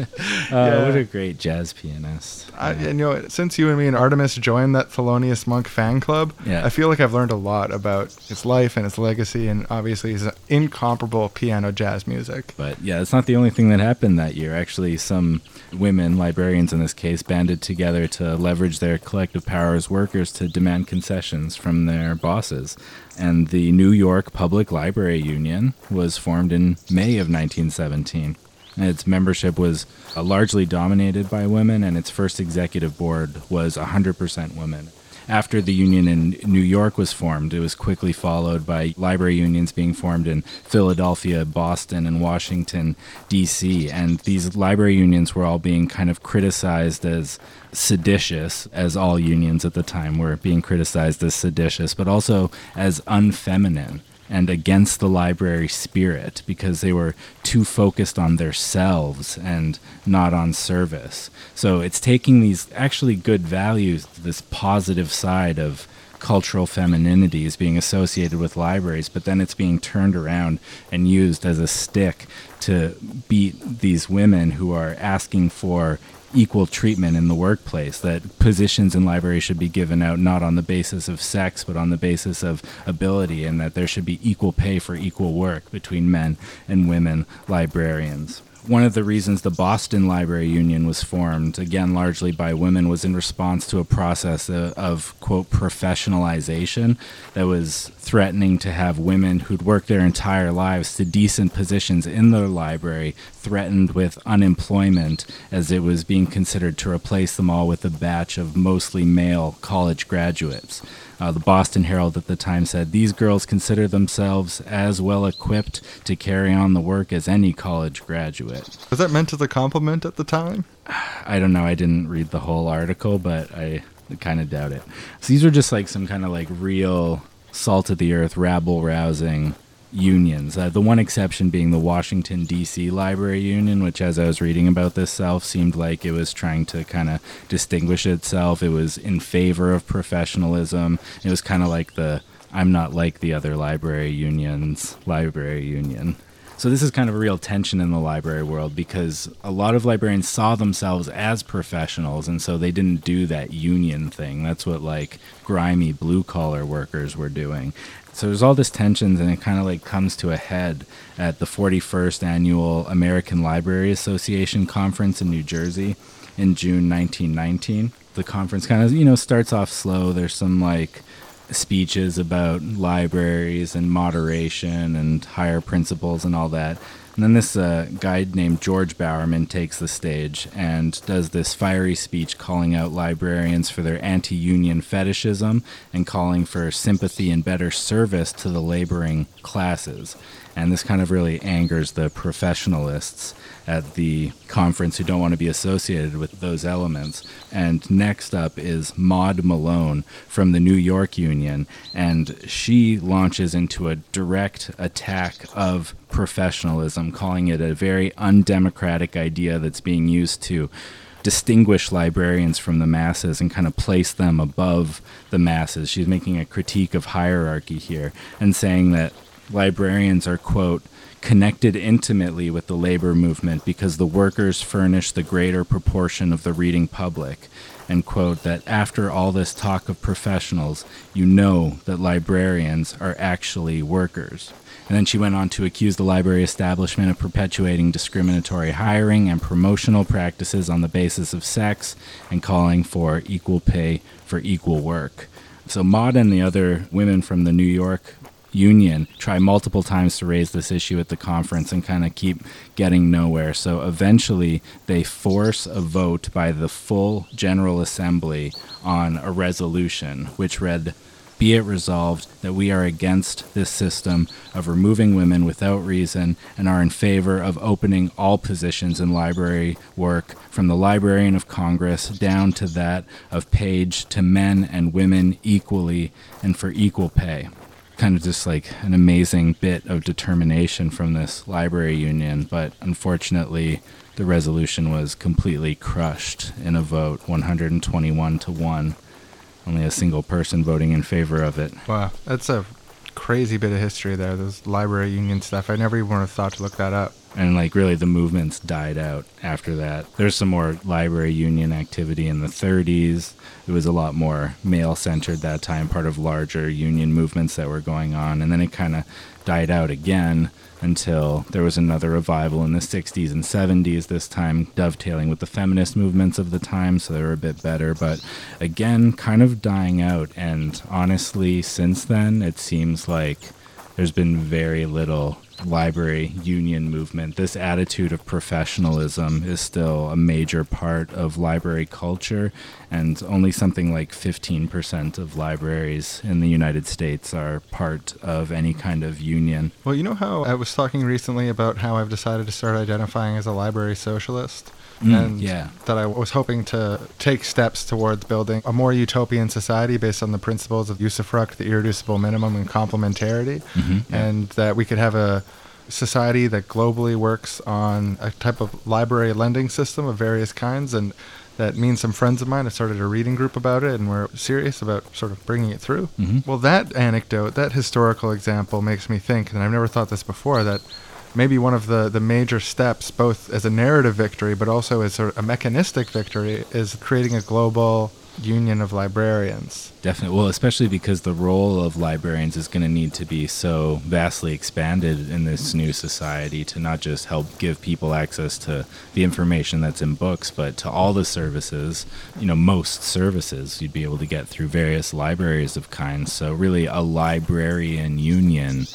Yeah. (laughs) What a great jazz pianist. I, and, you know, since you and me and Artemis joined that Thelonious Monk fan club, Yeah. I feel like I've learned a lot about his life and his legacy, and obviously his incomparable piano jazz music. But yeah, it's not the only thing that happened that year. Actually, some women, librarians in this case, banded together to leverage their collective power as workers to demand concessions from their bosses. And the New York Public Library Union was formed in May of 1917. And its membership was uh, largely dominated by women, and its first executive board was 100% women. After the union in New York was formed, it was quickly followed by library unions being formed in Philadelphia, Boston, and Washington, D.C. And these library unions were all being kind of criticized as seditious, as all unions at the time were being criticized as seditious, but also as unfeminine and against the library spirit because they were too focused on themselves and not on service. So it's taking these actually good values, this positive side of cultural femininity is being associated with libraries, but then it's being turned around and used as a stick to beat these women who are asking for equal treatment in the workplace that positions in libraries should be given out not on the basis of sex but on the basis of ability and that there should be equal pay for equal work between men and women librarians one of the reasons the Boston Library Union was formed, again largely by women, was in response to a process of, of, quote professionalization that was threatening to have women who'd worked their entire lives to decent positions in the library threatened with unemployment as it was being considered to replace them all with a batch of mostly male college graduates. Uh, the Boston Herald at the time said these girls consider themselves as well equipped to carry on the work as any college graduate. Was that meant as a compliment at the time? (sighs) I don't know. I didn't read the whole article, but I kind of doubt it. So these are just like some kind of like real salt of the earth, rabble rousing unions. Uh, the one exception being the Washington, D.C. Library Union, which, as I was reading about this self, seemed like it was trying to kind of distinguish itself. It was in favor of professionalism. It was kind of like the I'm not like the other library unions, library union. So this is kind of a real tension in the library world because a lot of librarians saw themselves as professionals and so they didn't do that union thing. That's what like grimy blue collar workers were doing. So there's all this tensions and it kind of like comes to a head at the 41st annual American Library Association conference in New Jersey in June 1919. The conference kind of, you know, starts off slow. There's some like speeches about libraries and moderation and higher principles and all that. And then this uh, guy named George Bowerman takes the stage and does this fiery speech calling out librarians for their anti union fetishism and calling for sympathy and better service to the laboring classes. And this kind of really angers the professionalists at the conference who don't want to be associated with those elements. And next up is Maud Malone from the New York Union, and she launches into a direct attack of professionalism, calling it a very undemocratic idea that's being used to distinguish librarians from the masses and kind of place them above the masses. She's making a critique of hierarchy here and saying that librarians are, quote, connected intimately with the labor movement because the workers furnish the greater proportion of the reading public. And quote, that after all this talk of professionals, you know that librarians are actually workers. And then she went on to accuse the library establishment of perpetuating discriminatory hiring and promotional practices on the basis of sex and calling for equal pay for equal work. So Maud and the other women from the New York union try multiple times to raise this issue at the conference and kind of keep getting nowhere. So eventually they force a vote by the full General Assembly on a resolution which read be it resolved that we are against this system of removing women without reason and are in favor of opening all positions in library work from the Librarian of Congress down to that of page to men and women equally and for equal pay. Kind of just like an amazing bit of determination from this library union, but unfortunately, the resolution was completely crushed in a vote 121 to 1 only a single person voting in favor of it. Wow, that's a crazy bit of history there. This library union stuff. I never even would have thought to look that up. And like really, the movements died out after that. There's some more library union activity in the 30s. It was a lot more male centered that time, part of larger union movements that were going on. And then it kind of died out again until there was another revival in the 60s and 70s, this time dovetailing with the feminist movements of the time, so they were a bit better. But again, kind of dying out. And honestly, since then, it seems like there's been very little library union movement. This attitude of professionalism is still a major part of library culture, and only something like 15% of libraries in the United States are part of any kind of union. Well, you know how I was talking recently about how I've decided to start identifying as a library socialist? Mm, and yeah. that I was hoping to take steps towards building a more utopian society based on the principles of usufruct, the irreducible minimum, and complementarity, Mhm, yeah. and that we could have a society that globally works on a type of library lending system of various kinds and that me and some friends of mine have started a reading group about it and we're serious about sort of bringing it through Mhm. well that anecdote that historical example makes me think and i've never thought this before that maybe one of the, the major steps both as a narrative victory but also as of a mechanistic victory is creating a global union of librarians Definitely. Well, especially because the role of librarians is going to need to be so vastly expanded in this new society to not just help give people access to the information that's in books, but to all the services, you know, most services you'd be able to get through various libraries of kinds. So, really, a librarian union,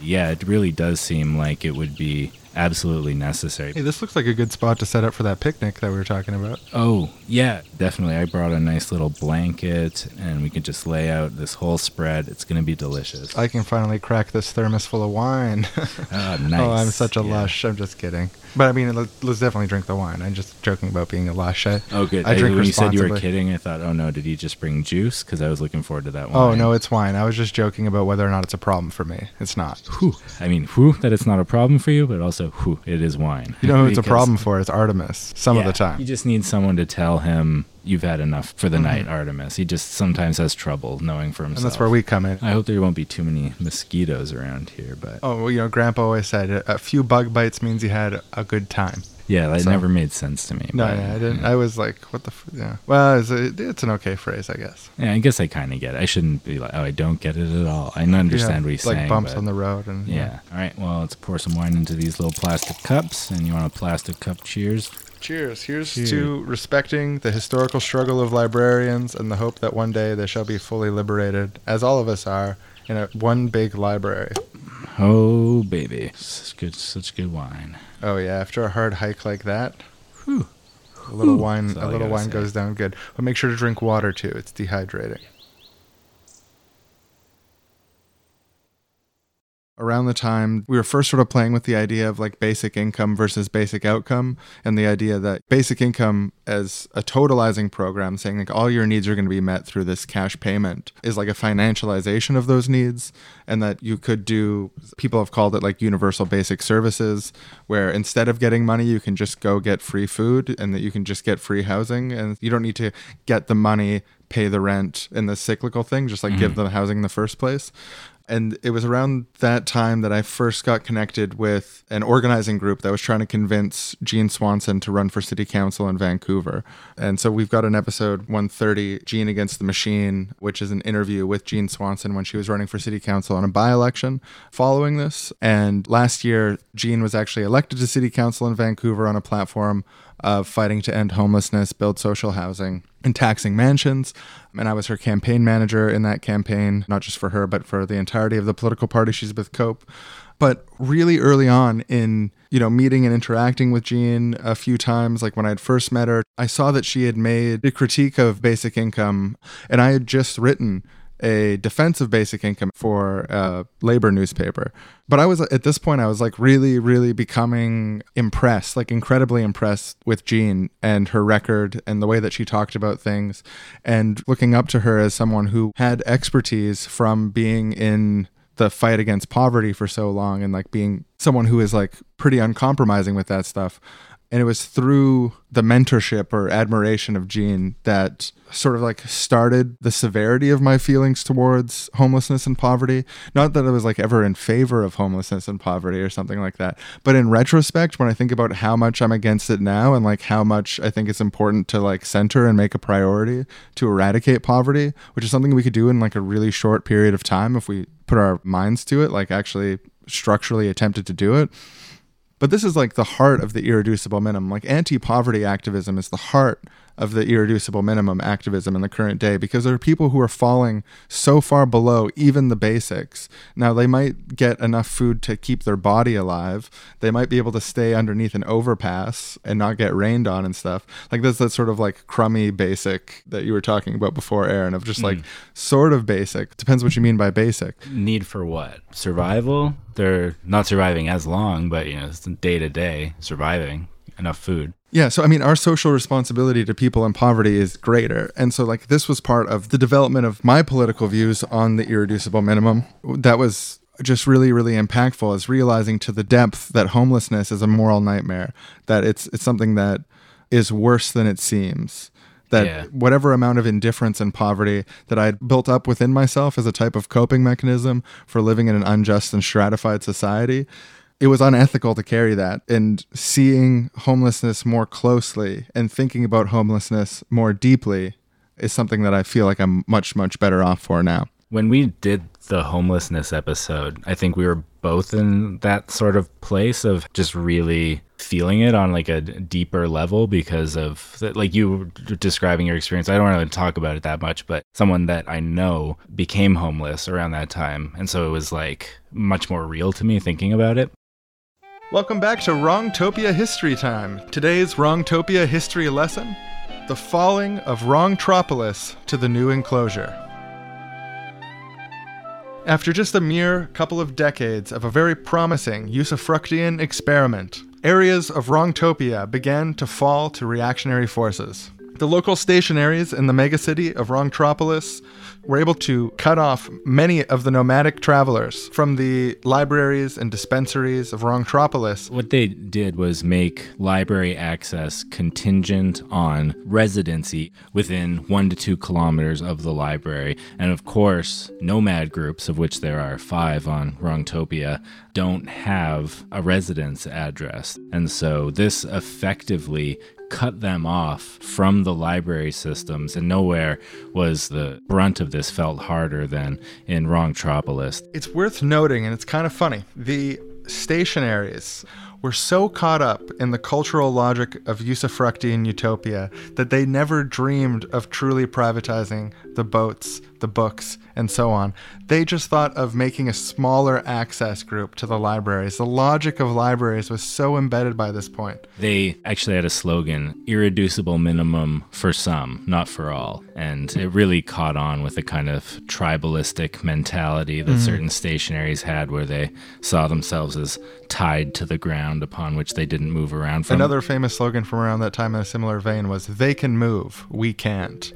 yeah, it really does seem like it would be absolutely necessary. hey this looks like a good spot to set up for that picnic that we were talking about Oh, yeah, definitely. I brought a nice little blanket and we could just lay out this whole spread. It's going to be delicious. i can finally crack this thermos full of wine oh, (laughs) ah, nice. Oh, I'm such a Yeah. lush. I'm just kidding. But I mean, let, let's definitely drink the wine. I'm just joking about being a lush. I, Oh, good. I drink when you said you were kidding, I thought, oh no, did he just bring juice? Because I was looking forward to that one. Oh no, it's wine. I was just joking about whether or not it's a problem for me. It's not. Whew. I mean, whew, that it's not a problem for you, but also, whew, it is wine. You know who it's a (laughs) problem for? It's Artemis. Some of the time. You just need someone to tell him you've had enough for the Mhm. night, Artemis. He just sometimes has trouble knowing for himself. and that's where we come in. I hope there won't be too many mosquitoes around here, but Oh, well, you know, Grandpa always said a, few bug bites means you had a good time. yeah, that so- never made sense to me. No, but, yeah, I didn't. I was like, what the? F-? Yeah. Well, it's, a, it's an okay phrase, I guess. Yeah, I guess I kind of get it. I shouldn't be like, oh, I don't get it at all. I understand Yeah, what he's like saying. bumps but- on the road and Yeah. All right. Well, let's pour some wine into these little plastic cups, and you want a plastic cup? Cheers. Cheers. Here's Cheers. to respecting the historical struggle of librarians and the hope that one day they shall be fully liberated, as all of us are, in a one big library. Oh, baby, such good, such good wine. Oh yeah, after a hard hike like that, Whew. a little Whew. wine, a little wine say. goes down good. But make sure to drink water too. It's dehydrating. Around the time we were first sort of playing with the idea of like basic income versus basic outcome and the idea that basic income as a totalizing program saying like all your needs are going to be met through this cash payment is like a financialization of those needs and that you could do people have called it like universal basic services where instead of getting money you can just go get free food and that you can just get free housing and you don't need to get the money pay the rent and the cyclical thing just like give mm-hmm. them housing in the first place And it was around that time that I first got connected with an organizing group that was trying to convince Jean Swanson to run for city council in Vancouver. And so we've got an episode 130, Jean Against the Machine, which is an interview with Jean Swanson when she was running for city council on a by election following this. And last year, Jean was actually elected to city council in Vancouver on a platform of fighting to end homelessness, build social housing, and taxing mansions. And I was her campaign manager in that campaign, not just for her, but for the entirety of the political party she's with COPE. But really early on in, you know, meeting and interacting with Jean a few times, like when I had first met her, I saw that she had made a critique of basic income. And I had just written a defense of basic income for a labor newspaper. But I was at this point, I was like really, really becoming impressed, like incredibly impressed with Jean and her record and the way that she talked about things, and looking up to her as someone who had expertise from being in the fight against poverty for so long and like being someone who is like pretty uncompromising with that stuff. And it was through the mentorship or admiration of Jean that sort of like started the severity of my feelings towards homelessness and poverty. Not that I was like ever in favor of homelessness and poverty or something like that. But in retrospect, when I think about how much I'm against it now and like how much I think it's important to like center and make a priority to eradicate poverty, which is something we could do in like a really short period of time if we put our minds to it, like actually structurally attempted to do it but this is like the heart of the irreducible minimum. Like anti poverty activism is the heart of the irreducible minimum activism in the current day because there are people who are falling so far below even the basics. Now, they might get enough food to keep their body alive. They might be able to stay underneath an overpass and not get rained on and stuff. Like, that's that sort of like crummy basic that you were talking about before, Aaron, of just mm. like hmm. sort of basic. Depends what you mean by basic. Need for what? Survival? They're not surviving as long, but, you know, it's day to day surviving enough food. Yeah, so I mean, our social responsibility to people in poverty is greater. And so, like, this was part of the development of my political views on the irreducible minimum. That was just really, really impactful is realizing to the depth that homelessness is a moral nightmare, that it's, it's something that is worse than it seems. That yeah. whatever amount of indifference and poverty that I'd built up within myself as a type of coping mechanism for living in an unjust and stratified society, it was unethical to carry that and seeing homelessness more closely and thinking about homelessness more deeply is something that I feel like I'm much much better off for now. When we did the homelessness episode, I think we were both in that sort of place of just really feeling it on like a deeper level because of like you describing your experience. I don't want to talk about it that much, but someone that I know became homeless around that time. And so it was like much more real to me thinking about it. Welcome back to Wrongtopia History Time. Today's Wrongtopia history lesson The Falling of Wrongtropolis to the New Enclosure. After just a mere couple of decades of a very promising usufructian experiment, areas of Wrongtopia began to fall to reactionary forces. The local stationaries in the megacity of Wrongtropolis were able to cut off many of the nomadic travelers from the libraries and dispensaries of Wrongtropolis. What they did was make library access contingent on residency within one to two kilometers of the library. And of course, nomad groups, of which there are five on Wrongtopia, don't have a residence address. And so this effectively cut them off from the library systems, and nowhere was the brunt of this felt harder than in Wrongtropolis. It's worth noting, and it's kind of funny, the stationaries were so caught up in the cultural logic of usufructian utopia that they never dreamed of truly privatizing the boats, the books, and so on. They just thought of making a smaller access group to the libraries. The logic of libraries was so embedded by this point. They actually had a slogan irreducible minimum for some, not for all. And it really caught on with a kind of tribalistic mentality that mm-hmm. certain stationaries had, where they saw themselves as tied to the ground upon which they didn't move around from. Another famous slogan from around that time in a similar vein was, They can move, we can't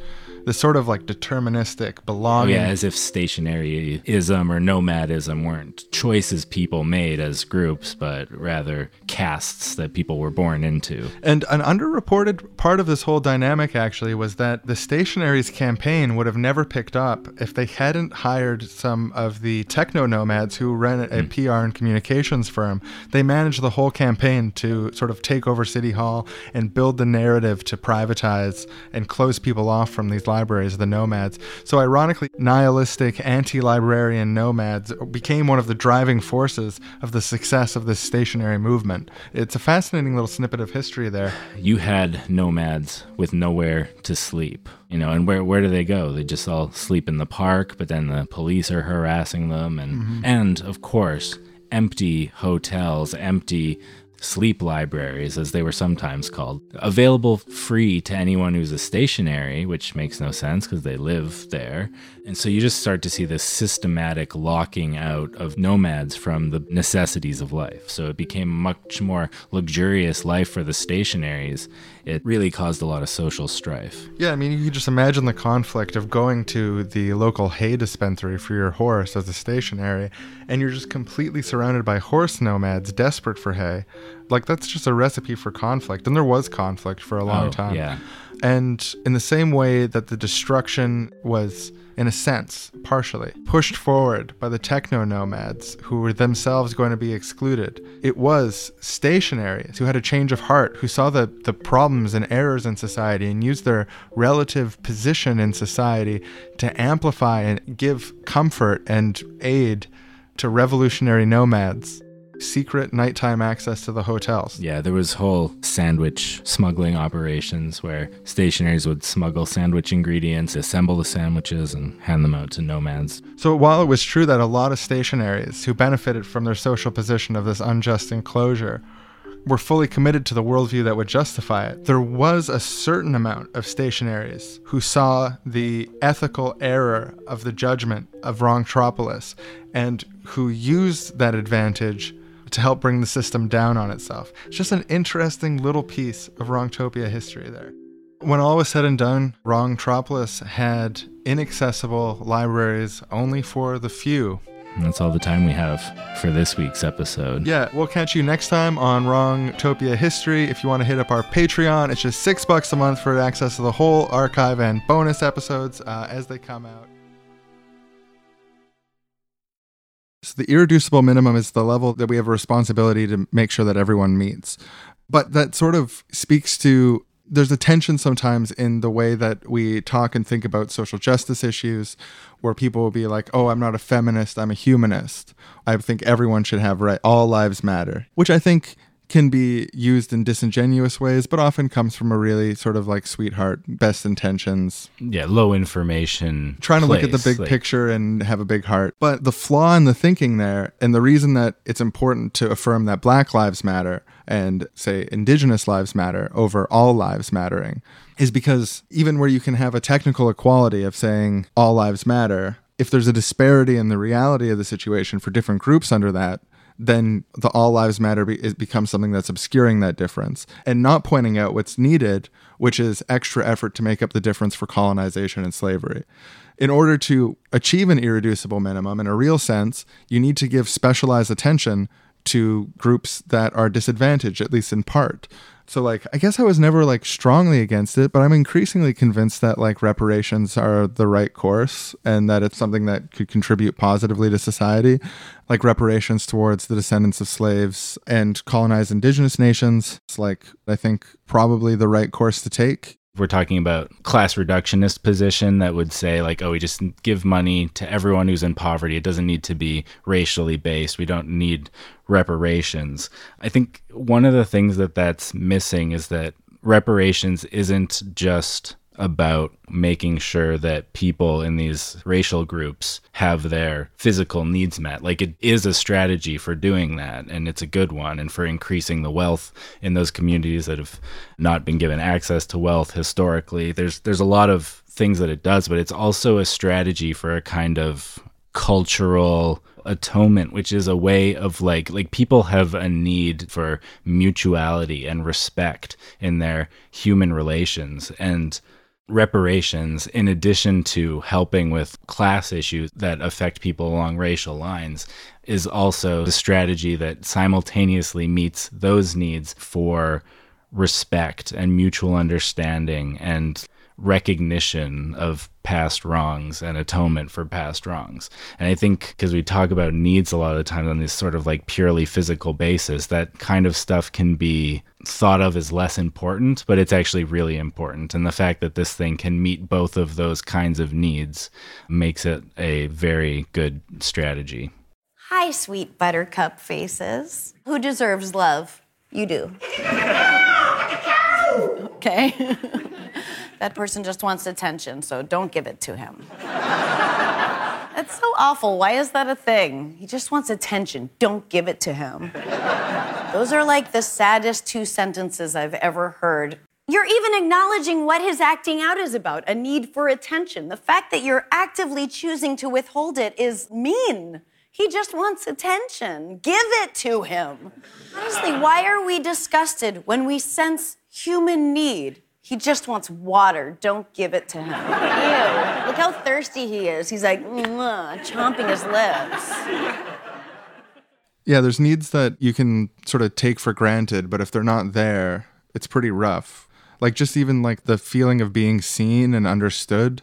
this sort of like deterministic belonging. yeah, as if stationaryism or nomadism weren't choices people made as groups, but rather castes that people were born into. And an underreported part of this whole dynamic actually was that the stationaries campaign would have never picked up if they hadn't hired some of the techno nomads who ran a hmm. PR and communications firm. They managed the whole campaign to sort of take over City Hall and build the narrative to privatize and close people off from these libraries, the nomads. So, ironically, nihilistic, anti librarian nomads became one of the driving forces of the success of this stationary movement. It's a fascinating little snippet of history there. You had nomads with nowhere to sleep. You know, and where where do they go? They just all sleep in the park, but then the police are harassing them and mm-hmm. and of course, empty hotels, empty sleep libraries as they were sometimes called, available free to anyone who's a stationary, which makes no sense because they live there. And so you just start to see this systematic locking out of nomads from the necessities of life. So it became much more luxurious life for the stationaries. It really caused a lot of social strife. Yeah, I mean, you could just imagine the conflict of going to the local hay dispensary for your horse as a stationary, and you're just completely surrounded by horse nomads desperate for hay. Like, that's just a recipe for conflict. And there was conflict for a long Oh, time. yeah. And in the same way that the destruction was, in a sense, partially pushed forward by the techno nomads who were themselves going to be excluded, it was stationaries who had a change of heart, who saw the, the problems and errors in society and used their relative position in society to amplify and give comfort and aid to revolutionary nomads. Secret nighttime access to the hotels. Yeah, there was whole sandwich smuggling operations where stationaries would smuggle sandwich ingredients, assemble the sandwiches, and hand them out to nomads. So while it was true that a lot of stationaries who benefited from their social position of this unjust enclosure were fully committed to the worldview that would justify it, there was a certain amount of stationaries who saw the ethical error of the judgment of Wrongtropolis and who used that advantage to help bring the system down on itself. It's just an interesting little piece of Wrongtopia history there. When all was said and done, Wrongtropolis had inaccessible libraries only for the few. And that's all the time we have for this week's episode. Yeah, we'll catch you next time on Wrongtopia History. If you want to hit up our Patreon, it's just six bucks a month for access to the whole archive and bonus episodes uh, as they come out. So the irreducible minimum is the level that we have a responsibility to make sure that everyone meets. But that sort of speaks to there's a tension sometimes in the way that we talk and think about social justice issues where people will be like, "Oh, I'm not a feminist, I'm a humanist. I think everyone should have right all lives matter." Which I think can be used in disingenuous ways, but often comes from a really sort of like sweetheart, best intentions, Yeah, low information. trying to look at the big like- picture and have a big heart. But the flaw in the thinking there, and the reason that it's important to affirm that Black Lives Matter and say Indigenous lives matter over all lives mattering, is because even where you can have a technical equality of saying all lives matter, if there's a disparity in the reality of the situation for different groups under that, then the all lives matter be, it becomes something that's obscuring that difference and not pointing out what's needed, which is extra effort to make up the difference for colonization and slavery. In order to achieve an irreducible minimum in a real sense, you need to give specialized attention to groups that are disadvantaged, at least in part. So like I guess I was never like strongly against it, but I'm increasingly convinced that like reparations are the right course and that it's something that could contribute positively to society. Like reparations towards the descendants of slaves and colonized indigenous nations. It's like I think probably the right course to take. we're talking about class reductionist position that would say like oh we just give money to everyone who's in poverty it doesn't need to be racially based we don't need reparations i think one of the things that that's missing is that reparations isn't just about making sure that people in these racial groups have their physical needs met. Like it is a strategy for doing that, and it's a good one, and for increasing the wealth in those communities that have not been given access to wealth historically. There's there's a lot of things that it does, but it's also a strategy for a kind of cultural atonement which is a way of like like people have a need for mutuality and respect in their human relations and reparations, in addition to helping with class issues that affect people along racial lines, is also the strategy that simultaneously meets those needs for respect and mutual understanding and recognition of past wrongs and atonement for past wrongs. And I think because we talk about needs a lot of the time on this sort of like purely physical basis, that kind of stuff can be thought of as less important, but it's actually really important. And the fact that this thing can meet both of those kinds of needs makes it a very good strategy. Hi, sweet buttercup faces. Who deserves love? You do. (laughs) okay. (laughs) (laughs) That person just wants attention, so don't give it to him. (laughs) That's so awful. Why is that a thing? He just wants attention. Don't give it to him. Those are like the saddest two sentences I've ever heard. You're even acknowledging what his acting out is about a need for attention. The fact that you're actively choosing to withhold it is mean. He just wants attention. Give it to him. Honestly, why are we disgusted when we sense human need? He just wants water. Don't give it to him. (laughs) Ew. Look how thirsty he is. He's like, mm, uh, chomping his lips. Yeah, there's needs that you can sort of take for granted, but if they're not there, it's pretty rough. Like just even like the feeling of being seen and understood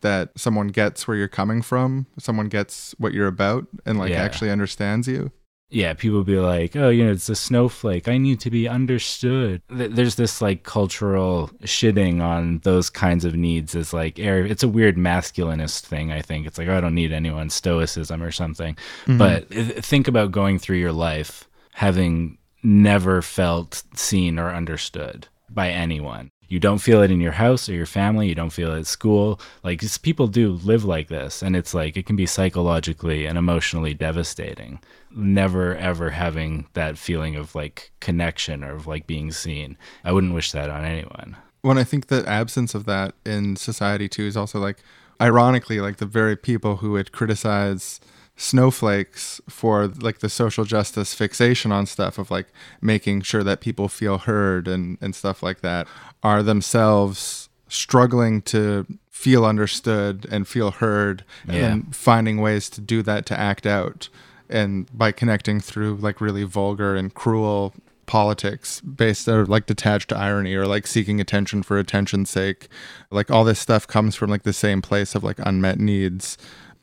that someone gets where you're coming from, someone gets what you're about and like yeah. actually understands you yeah, people be like, oh, you know, it's a snowflake. I need to be understood. There's this like cultural shitting on those kinds of needs as like, it's a weird masculinist thing, I think. It's like, oh, I don't need anyone, stoicism or something. Mm-hmm. But think about going through your life having never felt seen or understood by anyone you don't feel it in your house or your family you don't feel it at school like people do live like this and it's like it can be psychologically and emotionally devastating never ever having that feeling of like connection or of like being seen. I wouldn't wish that on anyone. When i think the absence of that in society too is also like ironically like the very people who would criticize snowflakes for like the social justice fixation on stuff of like making sure that people feel heard and and stuff like that are themselves struggling to feel understood and feel heard yeah. and finding ways to do that to act out and by connecting through like really vulgar and cruel politics based or like detached irony or like seeking attention for attention's sake like all this stuff comes from like the same place of like unmet needs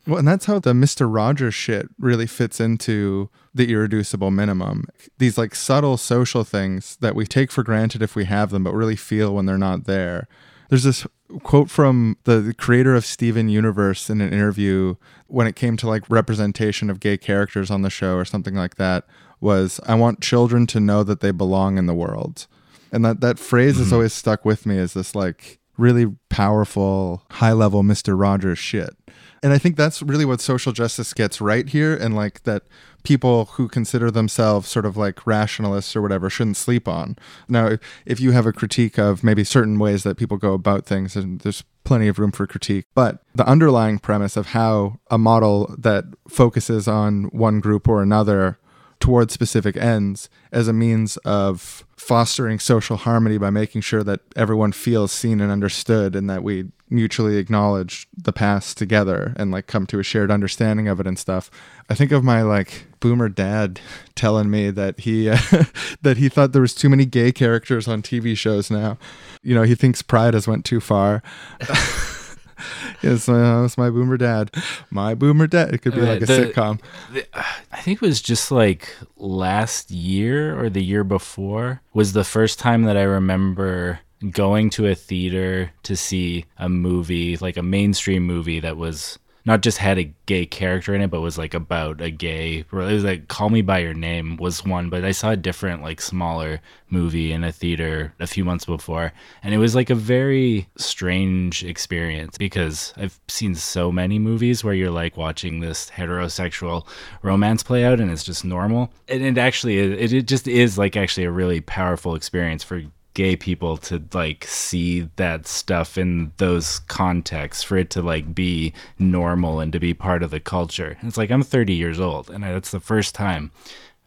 well, and that's how the Mr. Rogers shit really fits into the irreducible minimum. These like subtle social things that we take for granted if we have them, but really feel when they're not there. There's this quote from the, the creator of Steven Universe in an interview when it came to like representation of gay characters on the show or something like that was I want children to know that they belong in the world. And that that phrase mm-hmm. has always stuck with me as this like really powerful high level Mr. Rogers shit and I think that's really what social justice gets right here, and like that people who consider themselves sort of like rationalists or whatever shouldn't sleep on. Now, if you have a critique of maybe certain ways that people go about things, and there's plenty of room for critique, but the underlying premise of how a model that focuses on one group or another towards specific ends as a means of fostering social harmony by making sure that everyone feels seen and understood and that we mutually acknowledge the past together and like come to a shared understanding of it and stuff. I think of my like boomer dad (laughs) telling me that he uh, (laughs) that he thought there was too many gay characters on TV shows now. You know, he thinks Pride has went too far. (laughs) (laughs) yes, uh, it's my boomer dad. My boomer dad. It could be uh, like a the, sitcom. The, I think it was just like last year or the year before was the first time that I remember going to a theater to see a movie, like a mainstream movie that was not just had a gay character in it, but was like about a gay. It was like Call Me by Your Name was one, but I saw a different, like smaller movie in a theater a few months before, and it was like a very strange experience because I've seen so many movies where you're like watching this heterosexual romance play out, and it's just normal. And it actually, it, it just is like actually a really powerful experience for gay people to like see that stuff in those contexts for it to like be normal and to be part of the culture. it's like I'm 30 years old and that's the first time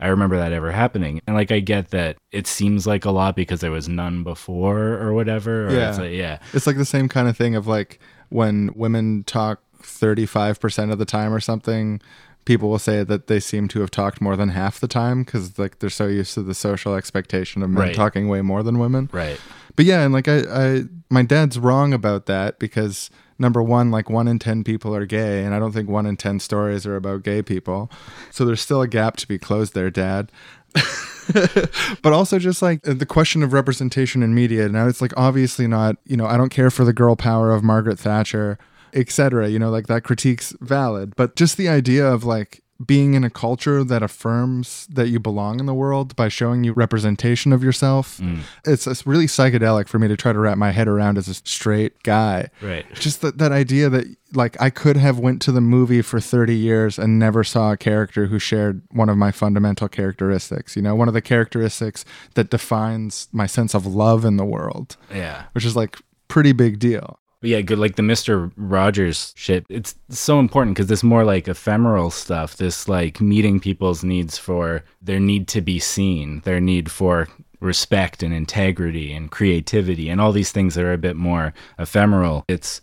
I remember that ever happening. And like I get that it seems like a lot because there was none before or whatever. Or Yeah. It's like, yeah. It's like the same kind of thing of like when women talk 35% of the time or something, people will say that they seem to have talked more than half the time because like they're so used to the social expectation of men Right. talking way more than women. Right. But yeah, and like I, I, my dad's wrong about that because number one, like one in 10 people are gay, and I don't think one in 10 stories are about gay people. So there's still a gap to be closed there, dad. (laughs) but also just like the question of representation in media. Now it's like obviously not, you know, I don't care for the girl power of Margaret Thatcher, etc. You know, like that critique's valid. But just the idea of like being in a culture that affirms that you belong in the world by showing you representation of yourself. Mm. It's, it's really psychedelic for me to try to wrap my head around as a straight guy. Right. Just that, that idea that like I could have went to the movie for 30 years and never saw a character who shared one of my fundamental characteristics, you know, one of the characteristics that defines my sense of love in the world, Yeah. which is like pretty big deal. But yeah, good. Like the Mister Rogers shit. It's so important because this more like ephemeral stuff. This like meeting people's needs for their need to be seen, their need for respect and integrity and creativity, and all these things that are a bit more ephemeral. It's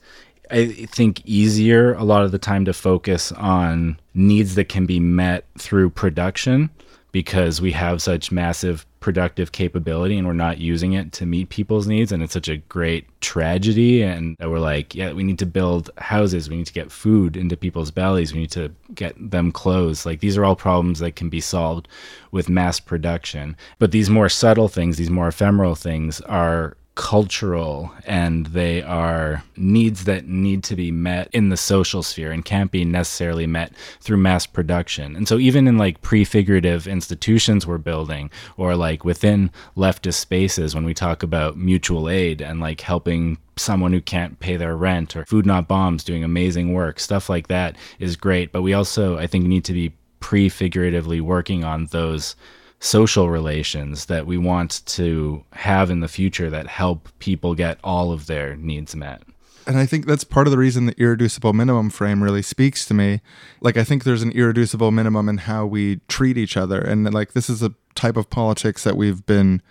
I think easier a lot of the time to focus on needs that can be met through production because we have such massive productive capability and we're not using it to meet people's needs. And it's such a great tragedy. And we're like yeah we need to build houses. We need to get food into people's bellies. We need to get them clothes. Like these are all problems that can be solved with mass production. But these more subtle things these more ephemeral things are cultural and they are needs that need to be met in the social sphere and can't be necessarily met through mass production. And so even in like prefigurative institutions we're building or like within leftist spaces when we talk about mutual aid and like helping someone who can't pay their rent or food not bombs doing amazing work, stuff like that is great, but we also I think need to be prefiguratively working on those social relations that we want to have in the future that help people get all of their needs met. And I think that's part of the reason the irreducible minimum frame really speaks to me. Like, I think there's an irreducible minimum in how we treat each other. And, like, this is a type of politics that we've been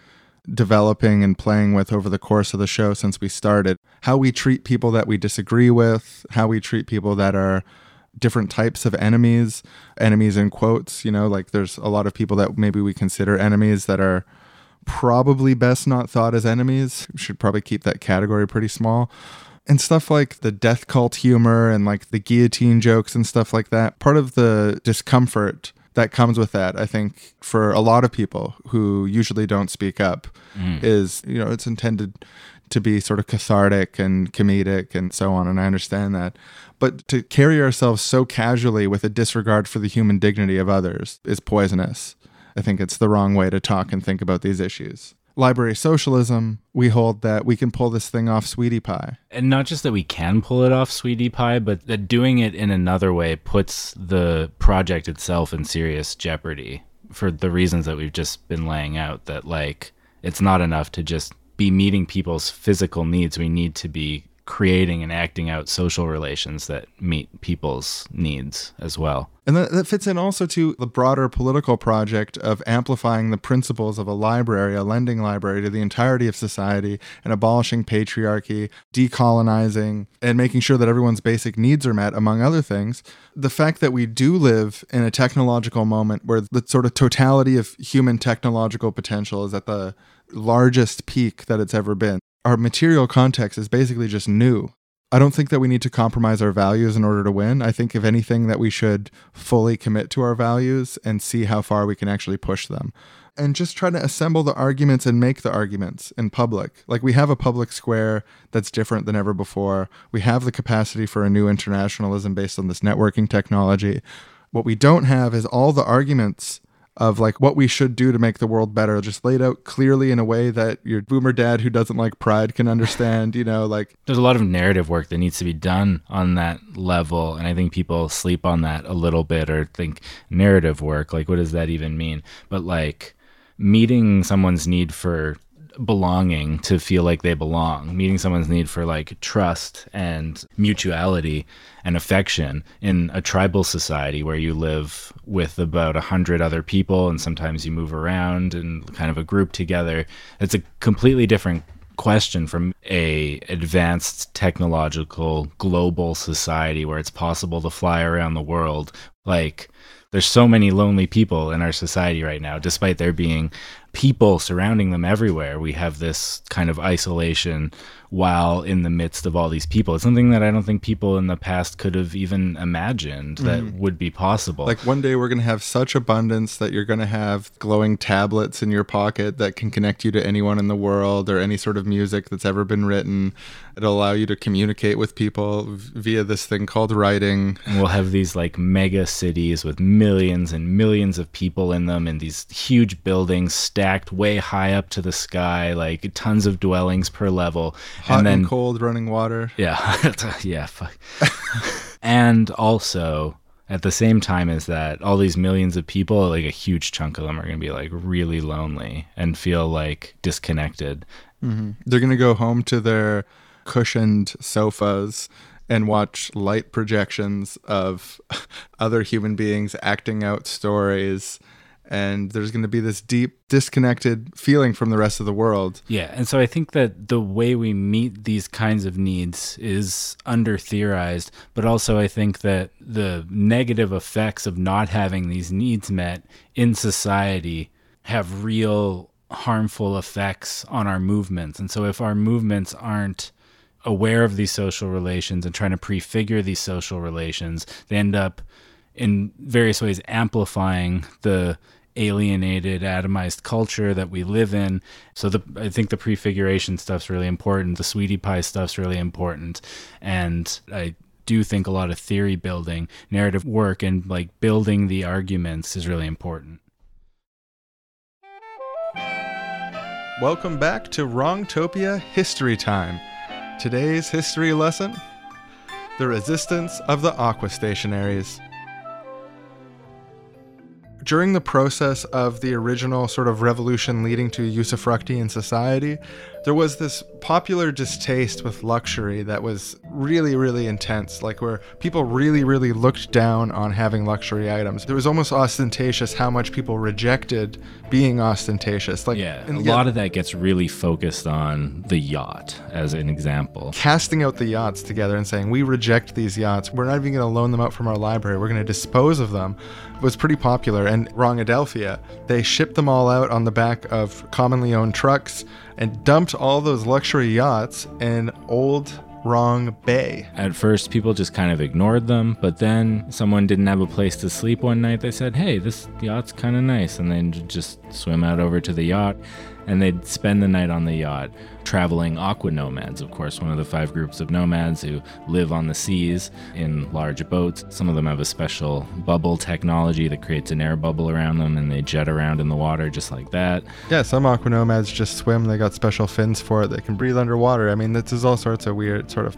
developing and playing with over the course of the show since we started. How we treat people that we disagree with, how we treat people that are different types of enemies, enemies in quotes, you know, like there's a lot of people that maybe we consider enemies that are probably best not thought as enemies. We should probably keep that category pretty small. And stuff like the death cult humor and like the guillotine jokes and stuff like that. Part of the discomfort that comes with that, I think, for a lot of people who usually don't speak up, mm. is, you know, it's intended to be sort of cathartic and comedic and so on. And I understand that. But to carry ourselves so casually with a disregard for the human dignity of others is poisonous. I think it's the wrong way to talk and think about these issues. Library socialism, we hold that we can pull this thing off sweetie pie. And not just that we can pull it off, sweetie pie, but that doing it in another way puts the project itself in serious jeopardy for the reasons that we've just been laying out. That, like, it's not enough to just be meeting people's physical needs. We need to be creating and acting out social relations that meet people's needs as well. And that, fits in also to the broader political project of amplifying the principles of a library, a lending library, to the entirety of society and abolishing patriarchy, decolonizing, and making sure that everyone's basic needs are met, among other things. The fact that we do live in a technological moment where the sort of totality of human technological potential is at the largest peak that it's ever been. Our material context is basically just new. I don't think that we need to compromise our values in order to win. I think, if anything, that we should fully commit to our values and see how far we can actually push them. And just try to assemble the arguments and make the arguments in public. Like, we have a public square that's different than ever before. We have the capacity for a new internationalism based on this networking technology. What we don't have is all the arguments of like what we should do to make the world better, just laid out clearly in a way that your boomer dad who doesn't like pride can understand, you know, like There's a lot of narrative work that needs to be done on that level. And I think people sleep on that a little bit or think narrative work, like, what does that even mean? But like, meeting someone's need for belonging to feel like they belong, meeting someone's need for like trust and mutuality and affection in a tribal society where you live with about a hundred other people and sometimes you move around and kind of a group together. It's a completely different question from a advanced technological global society where it's possible to fly around the world like there's so many lonely people in our society right now despite there being people surrounding them everywhere. We have this kind of isolation while in the midst of all these people. It's something that I don't think people in the past could have even imagined that mm. would be possible. Like one day we're going to have such abundance that you're going to have glowing tablets in your pocket that can connect you to anyone in the world or any sort of music that's ever been written. It'll allow you to communicate with people via this thing called writing. And we'll have these like mega cities with millions and millions of people in them and these huge buildings stacked way high up to the sky, like tons of dwellings per level Hot and, then, and cold running water. Yeah, (laughs) yeah. Fuck. and also at the same time as that, all these millions of people, like a huge chunk of them, are going to be like really lonely and feel like disconnected. Mm-hmm. They're going to go home to their cushioned sofas and watch light projections of (laughs) other human beings acting out stories and there's going to be this deep disconnected feeling from the rest of the world. Yeah, and so I think that the way we meet these kinds of needs is under theorized, but also I think that the negative effects of not having these needs met in society have real harmful effects on our movements. And so if our movements aren't aware of these social relations and trying to prefigure these social relations, they end up in various ways amplifying the alienated, atomized culture that we live in. So the I think the prefiguration stuff's really important. The sweetie pie stuff's really important, and I do think a lot of theory building, narrative work, and like building the arguments is really important. Welcome back to Wrongtopia History Time. Today's history lesson the resistance of the aqua stationaries during the process of the original sort of revolution leading to usufructian society, there was this popular distaste with luxury that was really, really intense, like where people really, really looked down on having luxury items. It was almost ostentatious how much people rejected being ostentatious. Like, yeah, a lot of that gets really focused on the yacht as an example. Casting out the yachts together and saying, we reject these yachts. We're not even going to loan them out from our library. We're going to dispose of them was pretty popular. And Wrongadelphia, they shipped them all out on the back of commonly owned trucks and dumped all those luxury yachts in old Wrong Bay. At first, people just kind of ignored them, but then someone didn't have a place to sleep one night. They said, Hey, this yacht's kind of nice. And then just swim out over to the yacht and they'd spend the night on the yacht traveling aqua nomads, of course, one of the five groups of nomads who live on the seas in large boats. Some of them have a special bubble technology that creates an air bubble around them and they jet around in the water just like that. Yeah, some aqua nomads just swim. They got special fins for it. They can breathe underwater. I mean, this is all sorts of weird sort of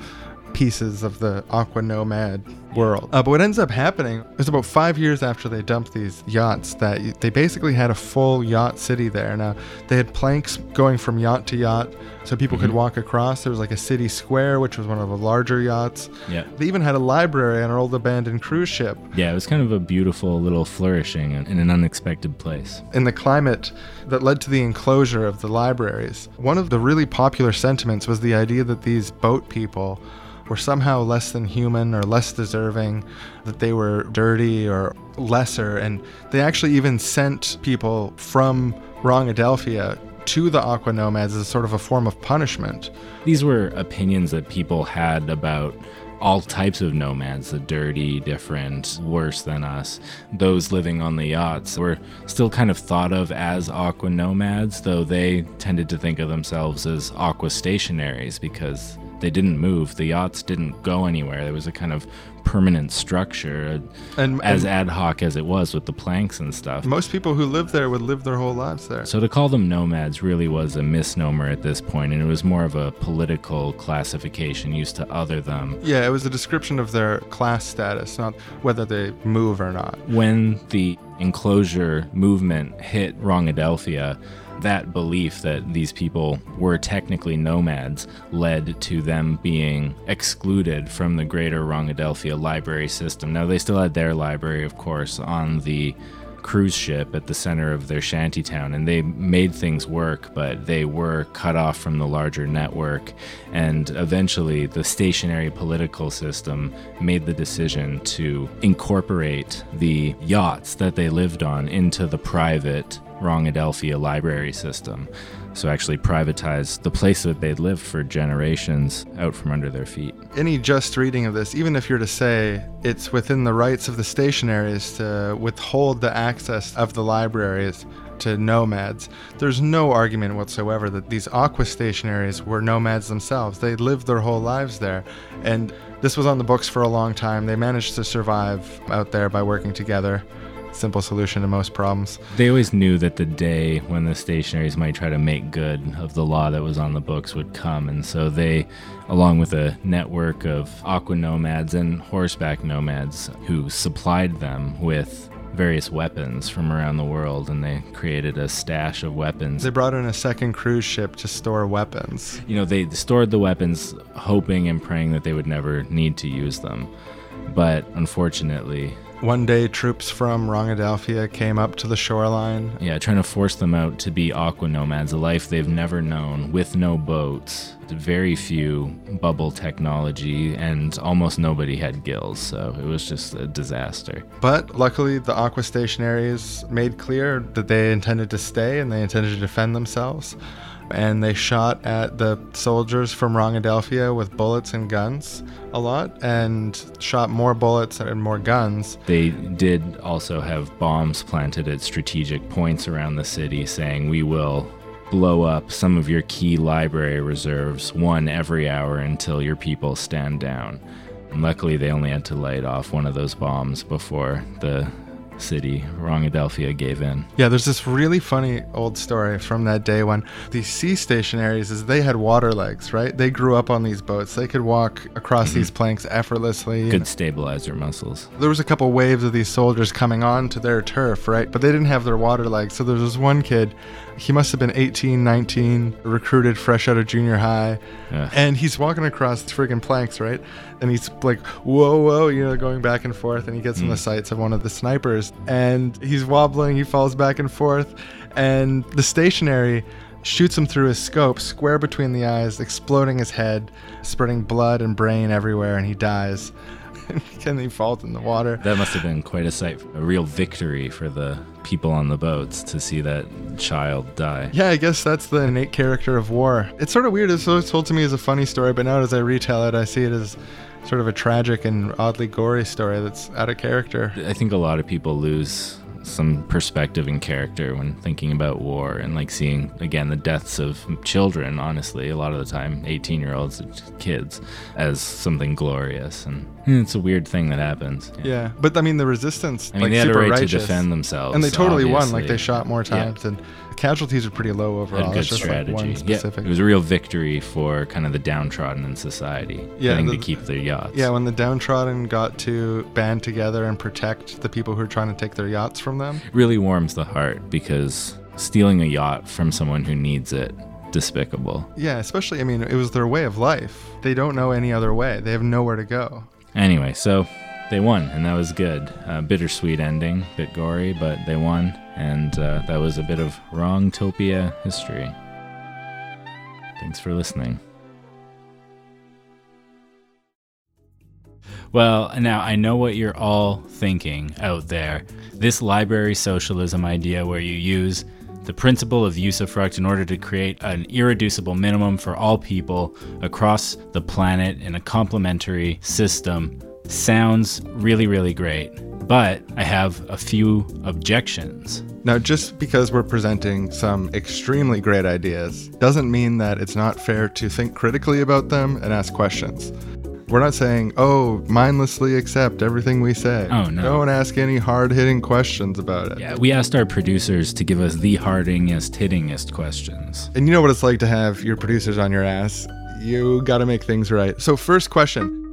pieces of the aqua nomad world. Uh, but what ends up happening is about five years after they dumped these yachts that they basically had a full yacht city there. Now they had planks going from yacht to yacht so people mm-hmm. could walk across. There was like a city square, which was one of the larger yachts. Yeah. They even had a library on an old abandoned cruise ship. Yeah, it was kind of a beautiful little flourishing in an unexpected place. In the climate that led to the enclosure of the libraries, one of the really popular sentiments was the idea that these boat people were somehow less than human or less deserving, that they were dirty or lesser. And they actually even sent people from Wrongadelphia to the Aqua Nomads as sort of a form of punishment. These were opinions that people had about all types of nomads the dirty, different, worse than us. Those living on the yachts were still kind of thought of as aqua nomads, though they tended to think of themselves as aqua stationaries because they didn't move. The yachts didn't go anywhere. There was a kind of permanent structure, uh, and, as and ad hoc as it was with the planks and stuff. Most people who lived there would live their whole lives there. So to call them nomads really was a misnomer at this point, and it was more of a political classification used to other them. Yeah, it was a description of their class status, not whether they move or not. When the enclosure movement hit Wrongadelphia, that belief that these people were technically nomads led to them being excluded from the greater Wrongadelphia library system. Now, they still had their library, of course, on the cruise ship at the center of their shantytown, and they made things work, but they were cut off from the larger network. And eventually, the stationary political system made the decision to incorporate the yachts that they lived on into the private Wrongadelphia library system. So actually privatize the place that they'd lived for generations out from under their feet. Any just reading of this, even if you're to say it's within the rights of the stationaries to withhold the access of the libraries to nomads, there's no argument whatsoever that these aqua stationaries were nomads themselves. They lived their whole lives there. And this was on the books for a long time. They managed to survive out there by working together simple solution to most problems. They always knew that the day when the stationaries might try to make good of the law that was on the books would come. And so they, along with a network of aqua nomads and horseback nomads who supplied them with various weapons from around the world and they created a stash of weapons. They brought in a second cruise ship to store weapons. You know, they stored the weapons hoping and praying that they would never need to use them. But unfortunately, one day, troops from Wrongadelphia came up to the shoreline. Yeah, trying to force them out to be aqua nomads, a life they've never known, with no boats, very few bubble technology, and almost nobody had gills, so it was just a disaster. But luckily, the aqua stationaries made clear that they intended to stay and they intended to defend themselves and they shot at the soldiers from Wrongadelphia with bullets and guns a lot and shot more bullets and more guns. They did also have bombs planted at strategic points around the city saying, We will blow up some of your key library reserves, one every hour until your people stand down. And luckily, they only had to light off one of those bombs before the city, Wrongadelphia gave in. Yeah, there's this really funny old story from that day when the sea stationaries is they had water legs, right? They grew up on these boats. They could walk across mm-hmm. these planks effortlessly. Could stabilize their muscles. There was a couple waves of these soldiers coming on to their turf, right? But they didn't have their water legs. So there was one kid he must have been 18, 19, recruited fresh out of junior high. Yeah. And he's walking across the friggin' planks, right? And he's like, whoa, whoa, you know, going back and forth. And he gets mm. in the mm. sights of one of the snipers. And he's wobbling, he falls back and forth. And the stationary shoots him through his scope, square between the eyes, exploding his head, spreading blood and brain everywhere, and he dies. (laughs) and they falls in the water. That must have been quite a sight, a real victory for the people on the boats to see that child die. Yeah, I guess that's the innate character of war. It's sort of weird. It's always told to me as a funny story, but now as I retell it, I see it as sort of a tragic and oddly gory story that's out of character. I think a lot of people lose some perspective and character when thinking about war and like seeing again the deaths of children honestly a lot of the time 18 year olds kids as something glorious and hmm, it's a weird thing that happens yeah, yeah. but i mean the resistance i mean like, they had a right righteous. to defend themselves and they totally obviously. won like they shot more times yeah. and casualties are pretty low overall. good strategy. Like yeah, it was a real victory for kind of the downtrodden in society, yeah, getting the, to keep their yachts. Yeah, when the downtrodden got to band together and protect the people who are trying to take their yachts from them, really warms the heart because stealing a yacht from someone who needs it despicable. Yeah, especially I mean, it was their way of life. They don't know any other way. They have nowhere to go. Anyway, so they won, and that was good. Uh, bittersweet ending, bit gory, but they won, and uh, that was a bit of Wrongtopia history. Thanks for listening. Well, now I know what you're all thinking out there. This library socialism idea where you use the principle of usufruct in order to create an irreducible minimum for all people across the planet in a complementary system sounds really, really great, but I have a few objections. Now, just because we're presenting some extremely great ideas doesn't mean that it's not fair to think critically about them and ask questions. We're not saying, oh, mindlessly accept everything we say. Oh, no. Don't ask any hard hitting questions about it. Yeah, we asked our producers to give us the hardingest, hittingest questions. And you know what it's like to have your producers on your ass? You got to make things right. So, first question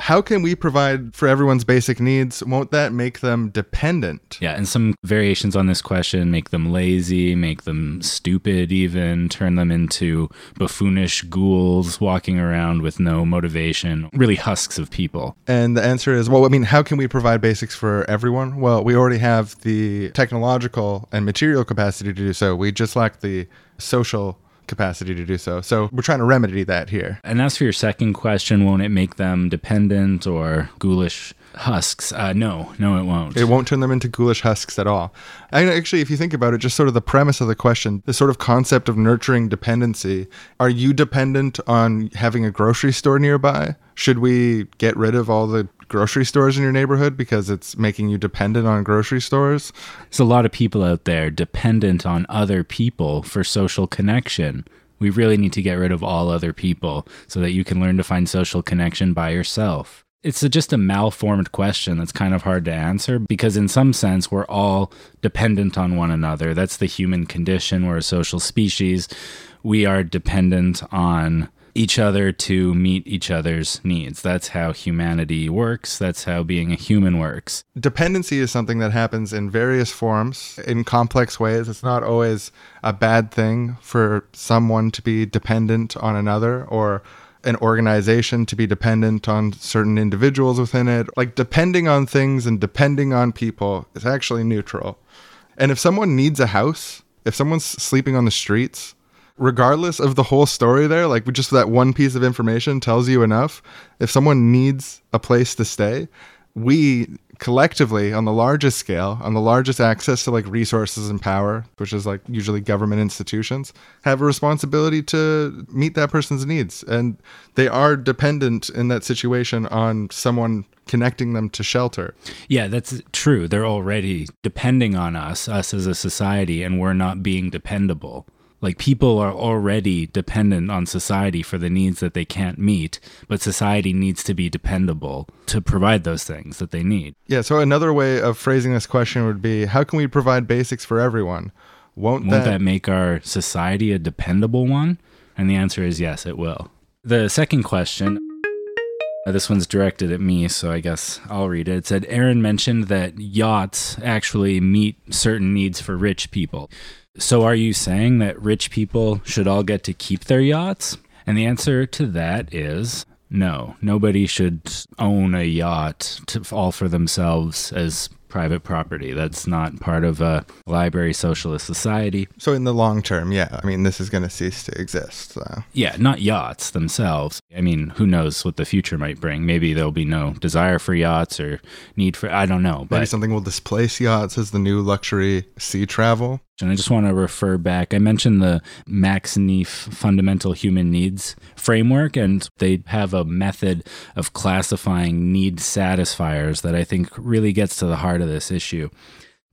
how can we provide for everyone's basic needs? Won't that make them dependent? Yeah, and some variations on this question make them lazy, make them stupid, even turn them into buffoonish ghouls walking around with no motivation, really husks of people. And the answer is well, I mean, how can we provide basics for everyone? Well, we already have the technological and material capacity to do so. We just lack the social capacity to do so. So we're trying to remedy that here. And as for your second question, won't it make them dependent or ghoulish husks? Uh, no, no, it won't. It won't turn them into ghoulish husks at all. And actually, if you think about it, just sort of the premise of the question, the sort of concept of nurturing dependency are you dependent on having a grocery store nearby? Should we get rid of all the grocery stores in your neighborhood because it's making you dependent on grocery stores? There's a lot of people out there dependent on other people for social connection. We really need to get rid of all other people so that you can learn to find social connection by yourself. It's a, just a malformed question that's kind of hard to answer because, in some sense, we're all dependent on one another. That's the human condition. We're a social species. We are dependent on each other to meet each other's needs. That's how humanity works. That's how being a human works. Dependency is something that happens in various forms, in complex ways. It's not always a bad thing for someone to be dependent on another or an organization to be dependent on certain individuals within it. Like depending on things and depending on people is actually neutral. And if someone needs a house, if someone's sleeping on the streets, regardless of the whole story there, like just that one piece of information tells you enough. If someone needs a place to stay, we collectively on the largest scale on the largest access to like resources and power which is like usually government institutions have a responsibility to meet that person's needs. And they are dependent in that situation on someone connecting them to shelter. Yeah that's true. They're already depending on us us as a society and we're not being dependable like people are already dependent on society for the needs that they can't meet, but society needs to be dependable to provide those things that they need. Yeah, so another way of phrasing this question would be how can we provide basics for everyone? Won't, Won't that, that make our society a dependable one? And the answer is yes, it will. The second question uh, this one's directed at me, so I guess I'll read it. It said Aaron mentioned that yachts actually meet certain needs for rich people. So, are you saying that rich people should all get to keep their yachts? And the answer to that is no. Nobody should own a yacht to, all for themselves as private property. That's not part of a library socialist society. So, in the long term, yeah, I mean, this is going to cease to exist. So. Yeah, not yachts themselves. I mean, who knows what the future might bring? Maybe there'll be no desire for yachts or need for, I don't know. But Maybe something will displace yachts as the new luxury sea travel. And I just want to refer back. I mentioned the Max-Neef Fundamental Human Needs framework, and they have a method of classifying need satisfiers that I think really gets to the heart of this issue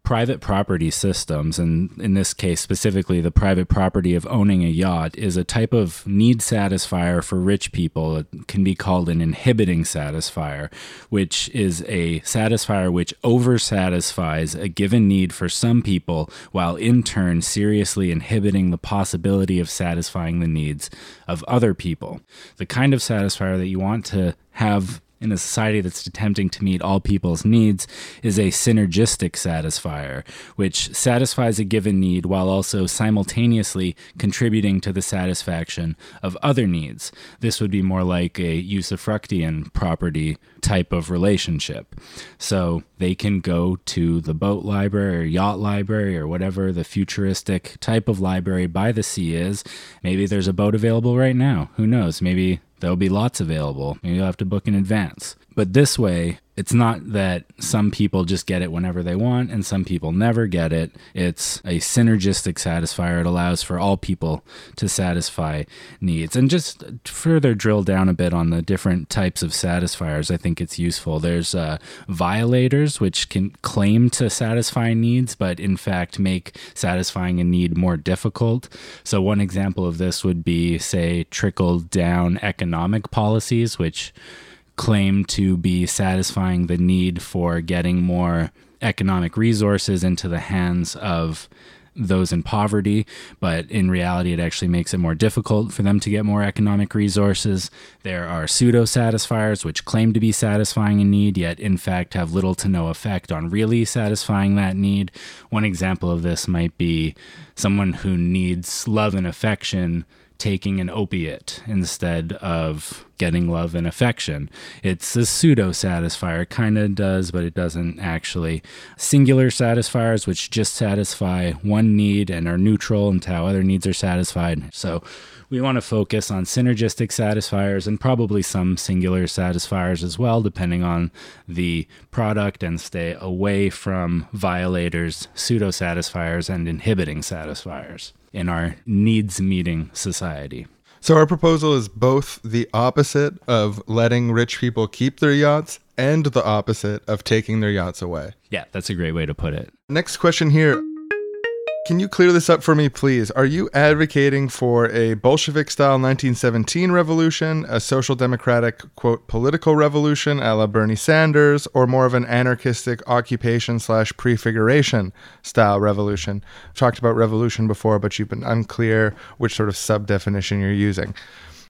private property systems, and in this case specifically the private property of owning a yacht, is a type of need satisfier for rich people. It can be called an inhibiting satisfier, which is a satisfier which oversatisfies a given need for some people while in turn seriously inhibiting the possibility of satisfying the needs of other people. The kind of satisfier that you want to have in a society that's attempting to meet all people's needs is a synergistic satisfier, which satisfies a given need while also simultaneously contributing to the satisfaction of other needs. This would be more like a usufructian property type of relationship. So they can go to the boat library or yacht library or whatever the futuristic type of library by the sea is. Maybe there's a boat available right now. Who knows? Maybe There'll be lots available. You'll have to book in advance. But this way, it's not that some people just get it whenever they want and some people never get it. It's a synergistic satisfier. It allows for all people to satisfy needs. And just further drill down a bit on the different types of satisfiers, I think it's useful. There's uh, violators, which can claim to satisfy needs, but in fact make satisfying a need more difficult. So, one example of this would be, say, trickle down economic policies, which claim to be satisfying the need for getting more economic resources into the hands of those in poverty, but in reality, it actually makes it more difficult for them to get more economic resources. There are pseudo satisfiers, which claim to be satisfying a need, yet in fact have little to no effect on really satisfying that need. One example of this might be someone who needs love and affection taking an opiate instead of getting love and affection. It's a pseudo satisfier, it kind of does, but it doesn't actually. Singular satisfiers, which just satisfy one need and are neutral until other needs are satisfied. So we want to focus on synergistic satisfiers and probably some singular satisfiers as well, depending on the product, and stay away from violators, pseudo satisfiers, and inhibiting satisfiers in our needs meeting society. So our proposal is both the opposite of letting rich people keep their yachts and the opposite of taking their yachts away. Yeah, that's a great way to put it. Next question here. Can you clear this up for me, please? Are you advocating for a Bolshevik style 1917 revolution, a social democratic, quote, political revolution a la Bernie Sanders, or more of an anarchistic occupation slash prefiguration style revolution? I've talked about revolution before, but you've been unclear which sort of sub definition you're using.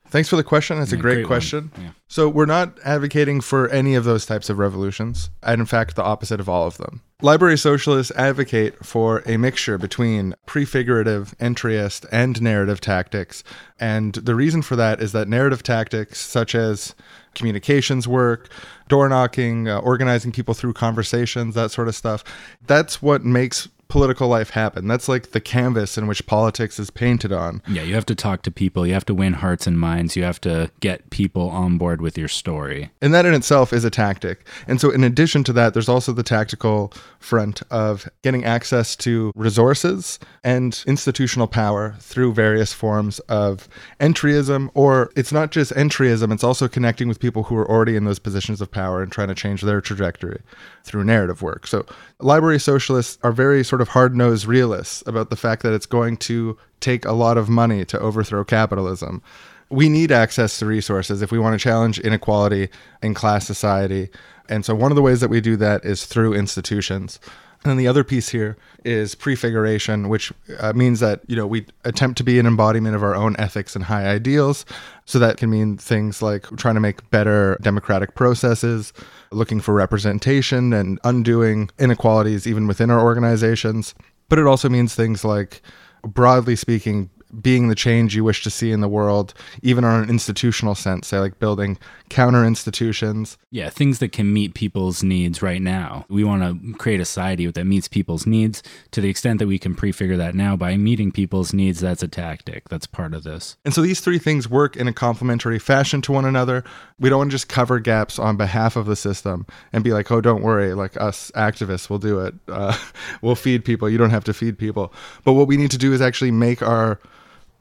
Thanks for the question. That's Yeah, a great, great question. Yeah. So, we're not advocating for any of those types of revolutions, and in fact, the opposite of all of them. Library socialists advocate for a mixture between prefigurative, entryist, and narrative tactics. And the reason for that is that narrative tactics, such as communications work, door knocking, uh, organizing people through conversations, that sort of stuff, that's what makes political life happen. That's like the canvas in which politics is painted on. Yeah, you have to talk to people, you have to win hearts and minds, you have to get people on board with your story. And that in itself is a tactic. And so, in addition to that, there's also the tactical front of getting access to resources and institutional power through various forms of entryism, or it's not just entryism, it's also connecting with people who are already in those positions of power and trying to change their trajectory through narrative work. So, library socialists are very sort of hard nosed realists about the fact that it's going to take a lot of money to overthrow capitalism we need access to resources if we want to challenge inequality in class society. And so one of the ways that we do that is through institutions. And then the other piece here is prefiguration, which uh, means that you know we attempt to be an embodiment of our own ethics and high ideals. So that can mean things like trying to make better democratic processes, looking for representation, and undoing inequalities even within our organizations. But it also means things like, broadly speaking, being the change you wish to see in the world, even on an institutional sense, say like building counter institutions. Yeah, things that can meet people's needs right now. We want to create a society that meets people's needs to the extent that we can prefigure that now by meeting people's needs. That's a tactic. That's part of this. And so these three things work in a complementary fashion to one another. We don't want to just cover gaps on behalf of the system and be like, oh, don't worry, like us activists will do it. Uh, (laughs) we'll feed people. You don't have to feed people. But what we need to do is actually make our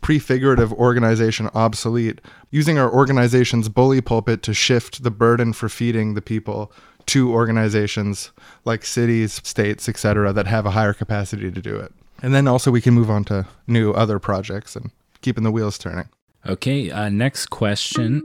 prefigurative organization obsolete, using our organization's bully pulpit to shift the burden for feeding the people to organizations like cities, states, etc., that have a higher capacity to do it. And then also we can move on to new other projects and keeping the wheels turning. Okay, uh, next question.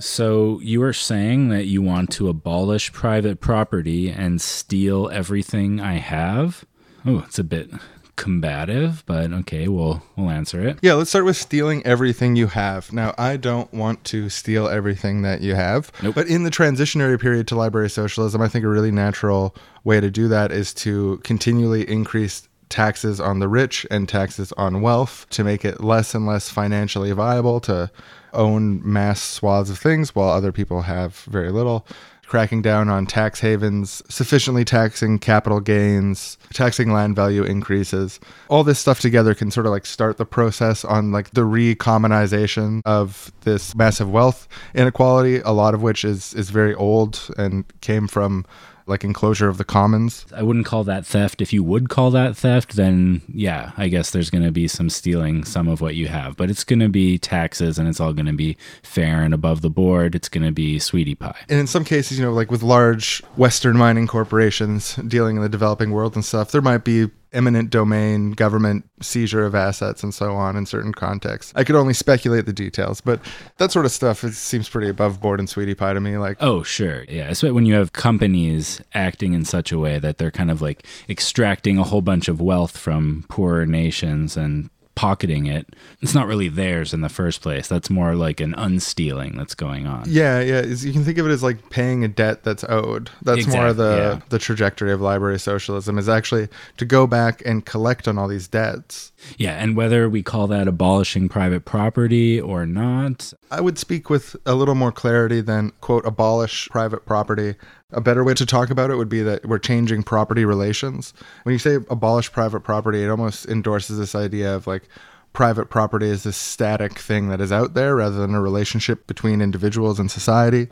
So you are saying that you want to abolish private property and steal everything I have? Oh, it's a bit combative, but okay, we'll we'll answer it. Yeah, let's start with stealing everything you have. Now, I don't want to steal everything that you have, Nope. but in the transitionary period to library socialism, I think a really natural way to do that is to continually increase taxes on the rich and taxes on wealth to make it less and less financially viable to own mass swaths of things while other people have very little cracking down on tax havens, sufficiently taxing capital gains, taxing land value increases. All this stuff together can sort of like start the process on like the recommonization of this massive wealth inequality, a lot of which is is very old and came from like enclosure of the commons. I wouldn't call that theft. If you would call that theft, then yeah, I guess there's going to be some stealing some of what you have, but it's going to be taxes and it's all going to be fair and above the board. It's going to be sweetie pie. And in some cases, you know, like with large Western mining corporations dealing in the developing world and stuff, there might be eminent domain, government seizure of assets, and so on in certain contexts. I could only speculate the details, but that sort of stuff it seems pretty above board and sweetie pie to me. Like, Oh, sure. Yeah. Especially when you have companies acting in such a way that they're kind of like extracting a whole bunch of wealth from poorer nations and pocketing it. It's not really theirs in the first place. That's more like an unstealing that's going on. yeah, yeah, you can think of it as like paying a debt that's owed. That's more Exactly, the yeah. the trajectory of library socialism is actually to go back and collect on all these debts. Yeah. And whether we call that abolishing private property or not, I would speak with a little more clarity than, quote, abolish private property. A better way to talk about it would be that we're changing property relations. When you say abolish private property, it almost endorses this idea of like private property is this static thing that is out there rather than a relationship between individuals and society.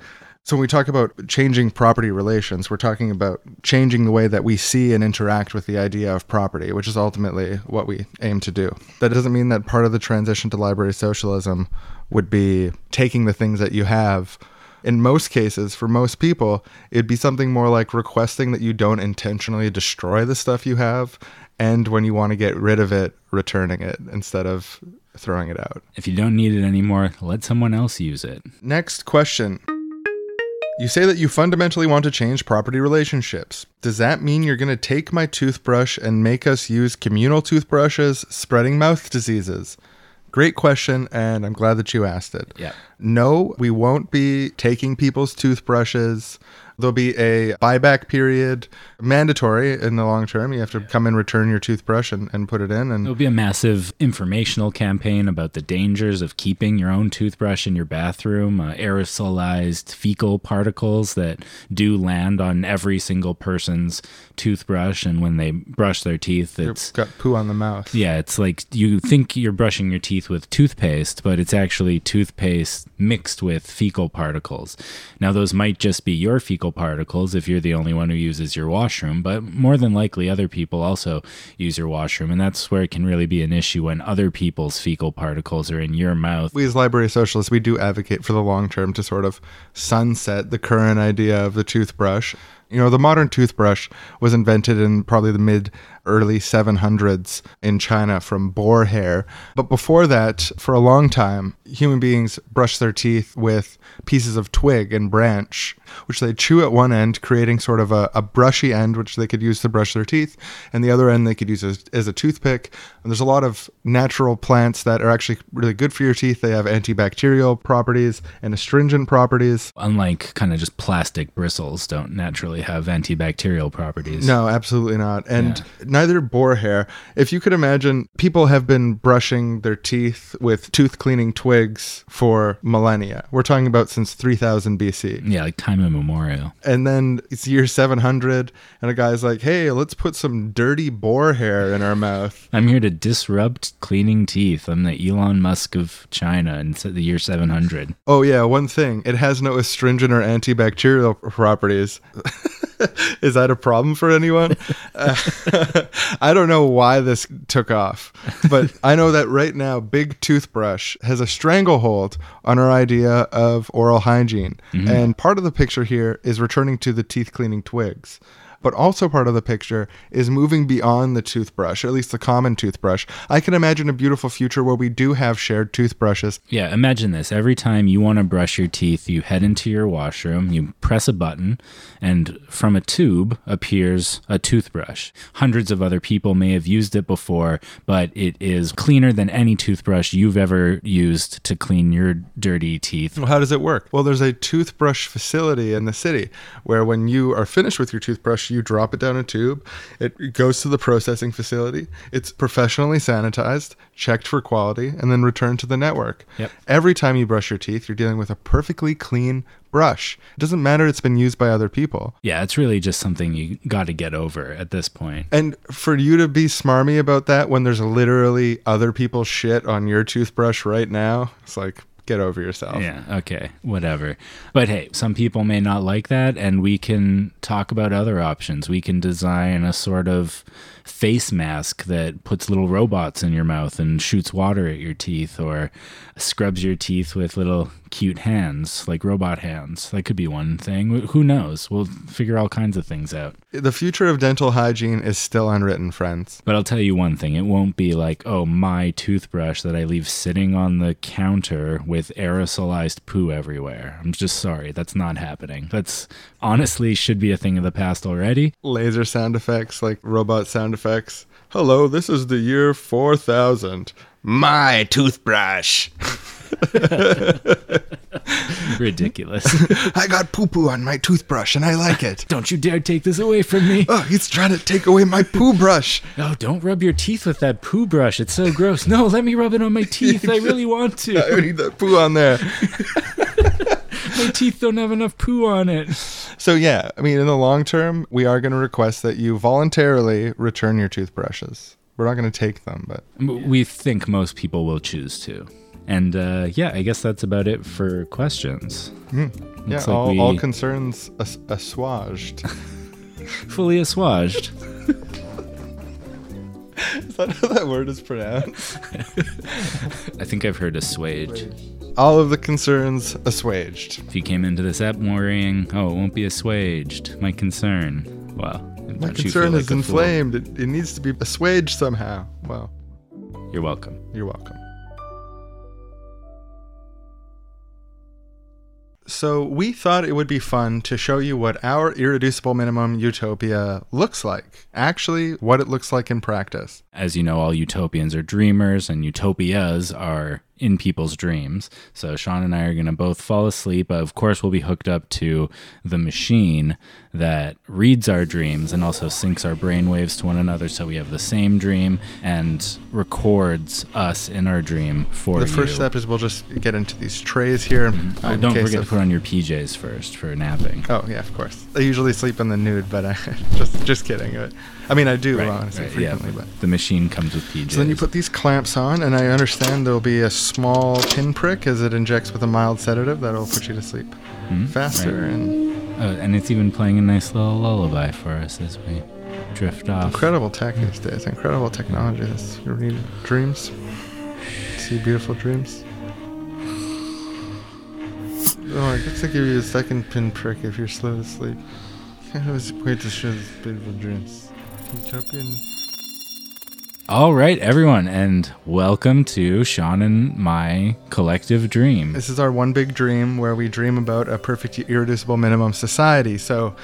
So when we talk about changing property relations, we're talking about changing the way that we see and interact with the idea of property, which is ultimately what we aim to do. That doesn't mean that part of the transition to library socialism would be taking the things that you have. In most cases, for most people, it'd be something more like requesting that you don't intentionally destroy the stuff you have, and when you want to get rid of it, returning it instead of throwing it out. if you don't need it anymore, let someone else use it. Next question. You say that you fundamentally want to change property relationships. Does that mean you're going to take my toothbrush and make us use communal toothbrushes, spreading mouth diseases? Great question, and I'm glad that you asked it. Yeah. No, we won't be taking people's toothbrushes. There'll be a buyback period, mandatory in the long term. You have to come and return your toothbrush and, and put it in. And There'll be a massive informational campaign about the dangers of keeping your own toothbrush in your bathroom, uh, aerosolized fecal particles that do land on every single person's toothbrush. And when they brush their teeth, it's. got poo on the mouth. Yeah, it's like you think you're brushing your teeth with toothpaste, but it's actually toothpaste mixed with fecal particles. Now, those might just be your fecal particles if you're the only one who uses your washroom, but more than likely other people also use your washroom. And that's where it can really be an issue when other people's fecal particles are in your mouth. we as library socialists we do advocate for the long term to sort of sunset the current idea of the toothbrush you know the modern toothbrush was invented in probably the mid early 700s in china from boar hair. But before that for a long time human beings brushed their teeth with pieces of twig and branch which they chew at one end creating sort of a, a brushy end which they could use to brush their teeth and the other end they could use as, as a toothpick. And there's a lot of natural plants that are actually really good for your teeth. They have antibacterial properties and astringent properties. Unlike kind of just plastic bristles, don't naturally have antibacterial properties. No, absolutely not. And neither boar hair. If you could imagine, people have been brushing their teeth with tooth cleaning twigs for millennia. We're talking about since 3000 BC. Yeah, like time immemorial. And then it's year 700, and a guy's like, hey, let's put some dirty boar hair in our mouth. I'm here to disrupt cleaning teeth. I'm the Elon Musk of China in the year 700. Oh, yeah, one thing it has no astringent or antibacterial properties. (laughs) (laughs) Is that a problem for anyone? Uh, (laughs) (laughs) I don't know why this took off, but I know that right now, Big Toothbrush has a stranglehold on our idea of oral hygiene. And part of the picture here is returning to the teeth cleaning twigs. But also part of the picture is moving beyond the toothbrush, or at least the common toothbrush. I can imagine a beautiful future where we do have shared toothbrushes Yeah, imagine this. Every time you want to brush your teeth, you head into your washroom, you press a button, and from a tube appears a toothbrush. Hundreds of other people may have used it before, but it is cleaner than any toothbrush you've ever used to clean your dirty teeth. Well, how does it work? Well, there's a toothbrush facility in the city where when you are finished with your toothbrush, you drop it down a tube. It goes to the processing facility. It's professionally sanitized, checked for quality, and then returned to the network. Yep. Every time you brush your teeth, you're dealing with a perfectly clean brush. It doesn't matter it's been used by other people. Yeah, it's really just something you got to get over at this point. And for you to be smarmy about that when there's literally other people's shit on your toothbrush right now, it's like, get over yourself. Yeah, okay, whatever. But hey, some people may not like that, and we can talk about other options. We can design a sort of face mask that puts little robots in your mouth and shoots water at your teeth or scrubs your teeth with little cute hands, like robot hands. That could be one thing. Who knows? We'll figure all kinds of things out. The future of dental hygiene is still unwritten, friends. But I'll tell you one thing it won't be like, oh, my toothbrush that I leave sitting on the counter with aerosolized poo everywhere. I'm just sorry. That's not happening. That's honestly should be a thing of the past already. Laser sound effects, like robot sound effects. Hello, this is the year 4000. My toothbrush. (laughs) Ridiculous. (laughs) I got poo poo on my toothbrush and I like it. (laughs) don't you dare take this away from me. Oh, he's trying to take away my poo brush. Oh, don't rub your teeth with that poo brush. It's so gross. No, let me rub it on my teeth. I really want to. I need that poo on there. My teeth don't have enough poo on it. So, yeah, I mean, in the long term, we are going to request that you voluntarily return your toothbrushes. We're not going to take them, but We think most people will choose to. And uh, yeah, I guess that's about it for questions. yeah, like all, we- all concerns as- assuaged. (laughs) Fully assuaged. (laughs) is that how that word is pronounced? (laughs) I think I've heard assuage. All of the concerns assuaged. If you came into this app worrying, oh, it won't be assuaged, my concern. Well, My concern is like fool. inflamed. It, it needs to be assuaged somehow. Well, You're welcome. you're welcome. So, we thought it would be fun to show you what our irreducible minimum utopia looks like. Actually, what it looks like in practice. As you know, all utopians are dreamers, and utopias are in people's dreams. So Sean and I are going to both fall asleep. Of course, we'll be hooked up to the machine that reads our dreams and also syncs our brainwaves to one another, so we have the same dream and records us in our dream for The you. first step is we'll just get into these trays here. Mm-hmm. Oh, don't forget of- to put on your PJs first for napping. Oh yeah, of course. I usually sleep in the nude, but I uh, (laughs) just just kidding. But, I mean, I do Right, honestly right, yeah, frequently, but. the machine comes with PJs. So then you put these clamps on, and I understand there'll be a small pinprick as it injects with a mild sedative that'll put you to sleep Hmm? faster Right. and Oh, and it's even playing a nice little lullaby for us as we drift off. incredible tech these days. Incredible technology. This you read dreams, see beautiful dreams. Oh, I guess I give you a second pinprick if you're slow to sleep. (laughs) I was wait to show this beautiful dreams. All right, everyone, and welcome to Sean and my collective dream. This is our one big dream where we dream about a perfect irreducible minimum society. So,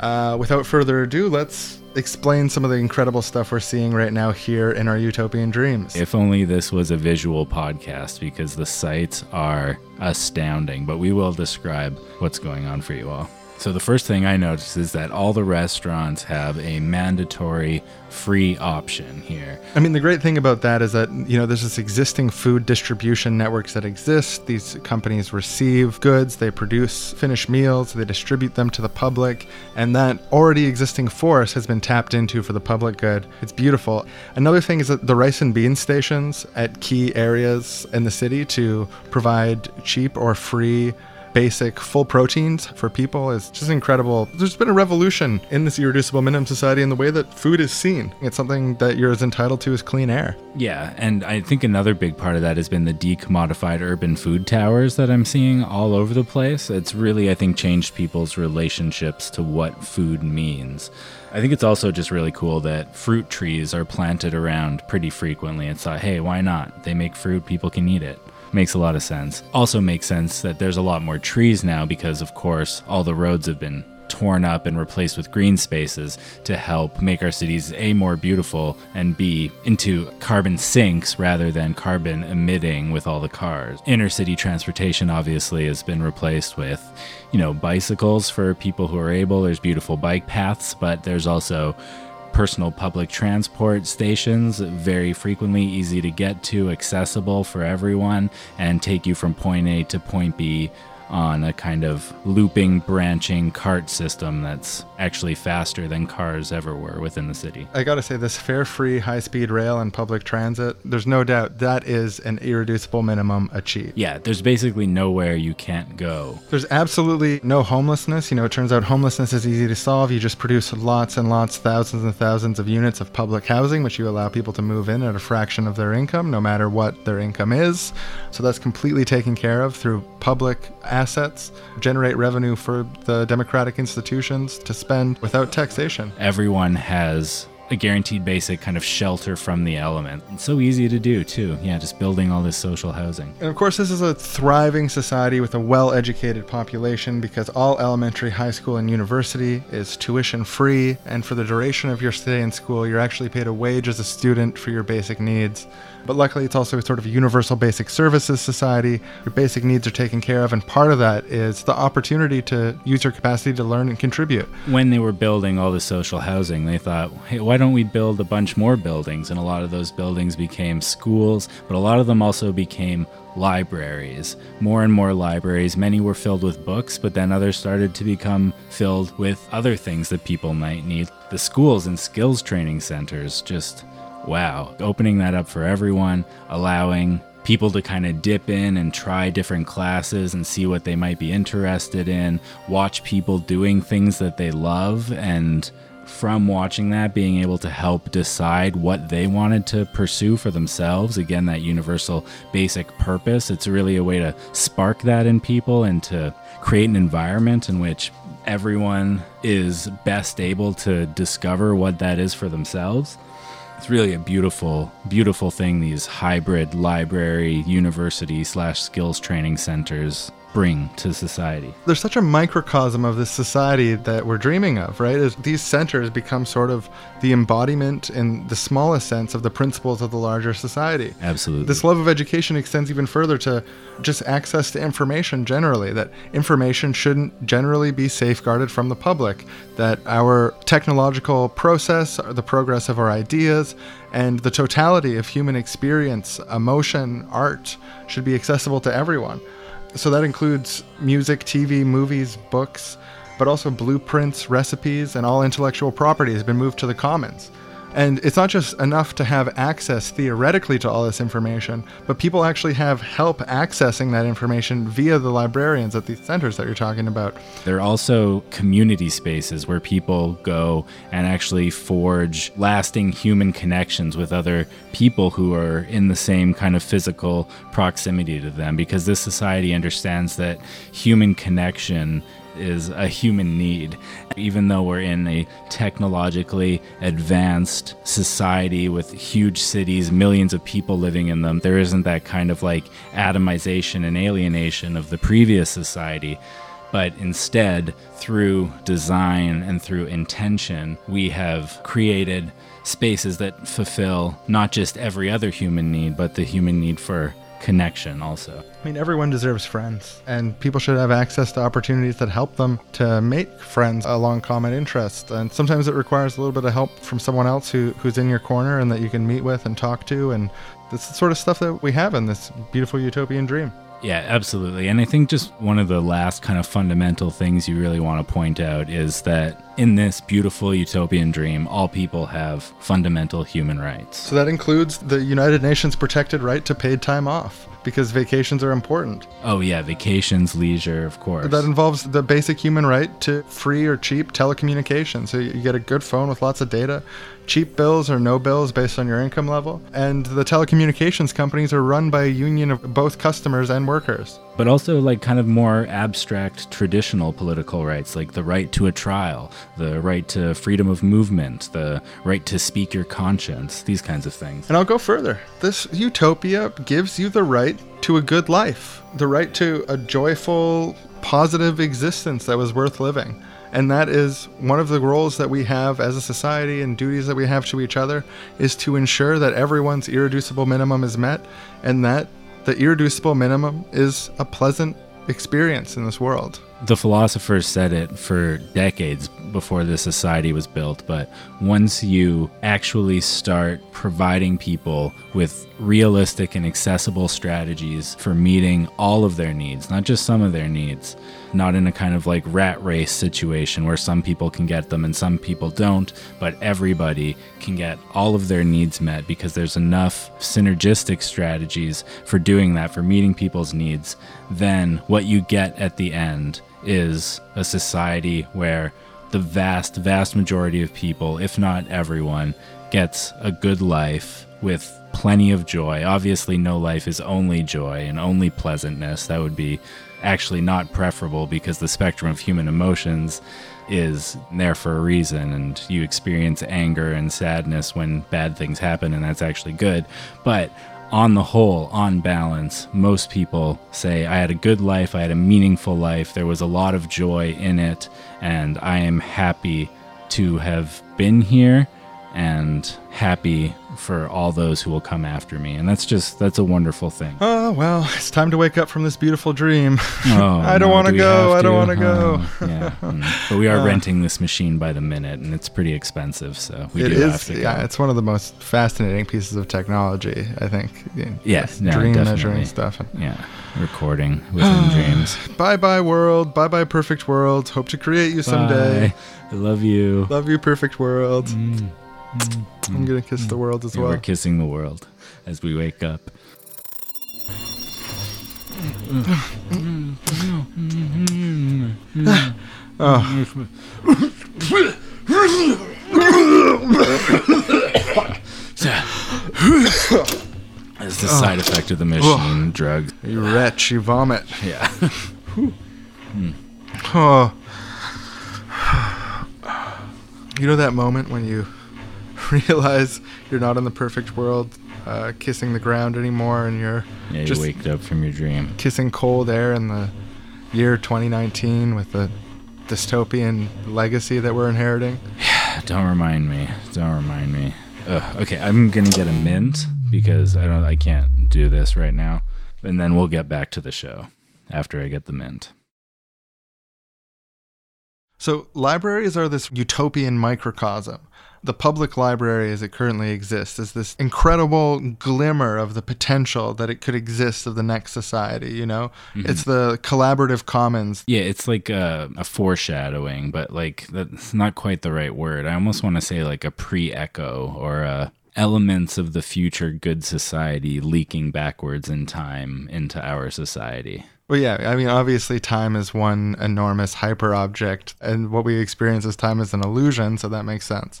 uh, without further ado, let's explain some of the incredible stuff we're seeing right now here in our utopian dreams. If only this was a visual podcast because the sights are astounding, but we will describe what's going on for you all. So, the first thing I noticed is that all the restaurants have a mandatory free option here. I mean, the great thing about that is that, you know, there's this existing food distribution networks that exist. These companies receive goods, they produce finished meals, they distribute them to the public, and that already existing force has been tapped into for the public good. It's beautiful. Another thing is that the rice and bean stations at key areas in the city to provide cheap or free basic full proteins for people is just incredible. There's been a revolution in this irreducible minimum society in the way that food is seen. It's something that you're as entitled to as clean air. Yeah, and I think another big part of that has been the decommodified urban food towers that I'm seeing all over the place. It's really, I think, changed people's relationships to what food means. I think it's also just really cool that fruit trees are planted around pretty frequently. It's like, hey, why not? They make fruit, people can eat it. Makes a lot of sense. Also makes sense that there's a lot more trees now because, of course, all the roads have been torn up and replaced with green spaces to help make our cities a more beautiful and b into carbon sinks rather than carbon emitting with all the cars inner city transportation obviously has been replaced with you know bicycles for people who are able there's beautiful bike paths but there's also personal public transport stations very frequently easy to get to accessible for everyone and take you from point a to point b on a kind of looping, branching cart system that's actually faster than cars ever were within the city. I gotta say, this fare free high speed rail and public transit, there's no doubt that is an irreducible minimum achieved. Yeah, there's basically nowhere you can't go. There's absolutely no homelessness. You know, it turns out homelessness is easy to solve. You just produce lots and lots, thousands and thousands of units of public housing, which you allow people to move in at a fraction of their income, no matter what their income is. So that's completely taken care of through public assets, generate revenue for the democratic institutions to spend without taxation. Everyone has a guaranteed basic kind of shelter from the element. It's so easy to do, too. Yeah, just building all this social housing. And of course, this is a thriving society with a well educated population because all elementary, high school, and university is tuition free. And for the duration of your stay in school, you're actually paid a wage as a student for your basic needs. But luckily, it's also sort of a universal basic services society. Your basic needs are taken care of, and part of that is the opportunity to use your capacity to learn and contribute. When they were building all the social housing, they thought, hey, why don't we build a bunch more buildings? And a lot of those buildings became schools, but a lot of them also became libraries. More and more libraries. Many were filled with books, but then others started to become filled with other things that people might need. The schools and skills training centers just wow, opening that up for everyone, allowing people to kind of dip in and try different classes and see what they might be interested in, watch people doing things that they love, and from watching that, being able to help decide what they wanted to pursue for themselves. Again, that universal basic purpose. It's really a way to spark that in people and to create an environment in which everyone is best able to discover what that is for themselves it's really a beautiful, beautiful thing these hybrid library, university slash skills training centers bring to society. There's such a microcosm of this society that we're dreaming of, right? As these centers become sort of the embodiment in the smallest sense of the principles of the larger society. Absolutely. This love of education extends even further to just access to information generally, that information shouldn't generally be safeguarded from the public, that our technological process, the progress of our ideas, and the totality of human experience, emotion, art should be accessible to everyone. So that includes music, TV, movies, books, but also blueprints, recipes, and all intellectual property has been moved to the commons. And it's not just enough to have access theoretically to all this information, but people actually have help accessing that information via the librarians at these centers that you're talking about. There are also community spaces where people go and actually forge lasting human connections with other people who are in the same kind of physical proximity to them because this society understands that human connection is a human need. Even though we're in a technologically advanced society with huge cities, millions of people living in them, there isn't that kind of like atomization and alienation of the previous society. But instead, through design and through intention, we have created spaces that fulfill not just every other human need, but the human need for connection also. I mean, everyone deserves friends, and people should have access to opportunities that help them to make friends along common interests. And sometimes it requires a little bit of help from someone else who, who's in your corner and that you can meet with and talk to. And this is sort of stuff that we have in this beautiful utopian dream. Yeah, absolutely. And I think just one of the last kind of fundamental things you really want to point out is that in this beautiful utopian dream, all people have fundamental human rights. So that includes the United Nations protected right to paid time off because vacations are important. Oh, yeah, vacations, leisure, of course. That involves the basic human right to free or cheap telecommunications. So you get a good phone with lots of data, cheap bills or no bills based on your income level. And the telecommunications companies are run by a union of both customers and workers. But also, like, kind of more abstract traditional political rights, like the right to a trial, the right to freedom of movement, the right to speak your conscience, these kinds of things. And I'll go further. This utopia gives you the right to a good life, the right to a joyful, positive existence that was worth living. And that is one of the roles that we have as a society and duties that we have to each other is to ensure that everyone's irreducible minimum is met and that the irreducible minimum is a pleasant experience in this world. the philosophers said it for decades before the society was built, but once you actually start providing people with realistic and accessible strategies for meeting all of their needs, not just some of their needs, not in a kind of like rat race situation where some people can get them and some people don't, but everybody can get all of their needs met because there's enough synergistic strategies for doing that, for meeting people's needs, then what you get at the end is a society where the vast, vast majority of people, if not everyone, gets a good life with plenty of joy. Obviously, no life is only joy and only pleasantness. That would be actually not preferable because the spectrum of human emotions is there for a reason and you experience anger and sadness when bad things happen and that's actually good. But on the whole on balance most people say i had a good life i had a meaningful life there was a lot of joy in it and i am happy to have been here and happy for all those who will come after me. And that's just that's a wonderful thing. Oh well, it's time to wake up from this beautiful dream. (laughs) Oh, I don't no, want do to go. I don't want to go. Oh, yeah, mm. but we are (laughs) renting this machine by the minute, and it's pretty expensive. So we It do have to go. yeah. It's one of the most fascinating pieces of technology, I think. in Yeah, no, dream measuring stuff. yeah, recording within (sighs) dreams. Bye bye world. Bye bye perfect world. Hope to create you someday. Bye. I love you. Love you, perfect world. Mm. Mm-hmm. I'm gonna kiss the world as Yeah, well. We're kissing the world as we wake up. Oh, As the side effect of the machine drugs. you wretch, you vomit. Yeah. (laughs) Oh. (sighs) You know that moment when you (laughs) realize you're not in the perfect world, uh, kissing the ground anymore, and you're Yeah, you just waked up from your dream. kissing cold air in the year 2019 with the dystopian legacy that we're inheriting. Yeah, (sighs) don't remind me. Don't remind me. Ugh, okay, I'm gonna get a mint because I don't. I can't do this right now, and then we'll get back to the show after I get the mint. So, libraries are this utopian microcosm. The public library, as it currently exists, is this incredible glimmer of the potential that it could exist of the next society. You know, mm-hmm. it's the collaborative commons. Yeah, it's like a, a foreshadowing, but like that's not quite the right word. I almost want to say like a pre-echo or a elements of the future good society leaking backwards in time into our society. Well, yeah, I mean, obviously, time is one enormous hyper object, and what we experience as time is an illusion, so that makes sense.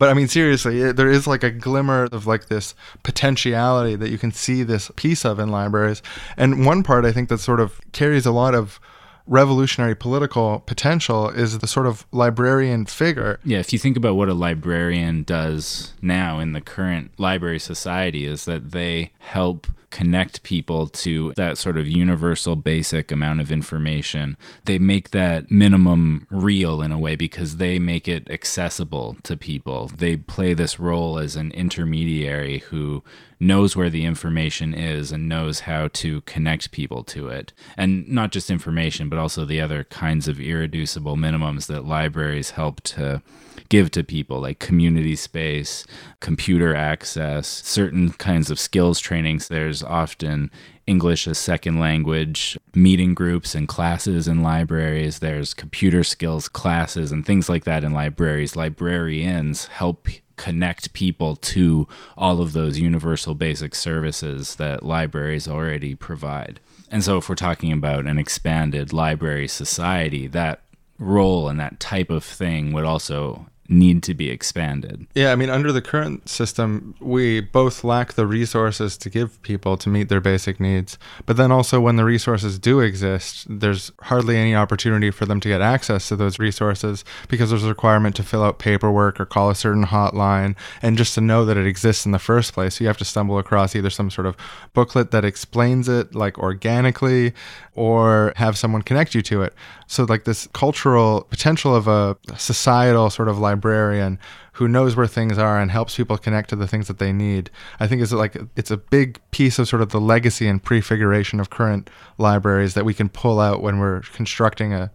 But I mean, seriously, it, there is like a glimmer of like this potentiality that you can see this piece of in libraries. And one part I think that sort of carries a lot of revolutionary political potential is the sort of librarian figure. Yeah, if you think about what a librarian does now in the current library society, is that they help connect people to that sort of universal basic amount of information. They make that minimum real in a way because they make it accessible to people. They play this role as an intermediary who knows where the information is and knows how to connect people to it. And not just information, but also the other kinds of irreducible minimums that libraries help to give to people, like community space, computer access, certain kinds of skills trainings. There's often English as second language meeting groups and classes in libraries. There's computer skills classes and things like that in libraries. Librarians help connect people to all of those universal basic services that libraries already provide. And so, if we're talking about an expanded library society, that role and that type of thing would also need to be expanded. Yeah, I mean, under the current system, we both lack the resources to give people to meet their basic needs. But then also, when the resources do exist, there's hardly any opportunity for them to get access to those resources because there's a requirement to fill out paperwork or call a certain hotline and just to know that it exists in the first place. You have to stumble across either some sort of booklet that explains it, like organically, or have someone connect you to it. So, like, this cultural potential of a societal sort of librarian who knows where things are and helps people connect to the things that they need. I think is like it's a big piece of sort of the legacy and prefiguration of current libraries that we can pull out when we're constructing a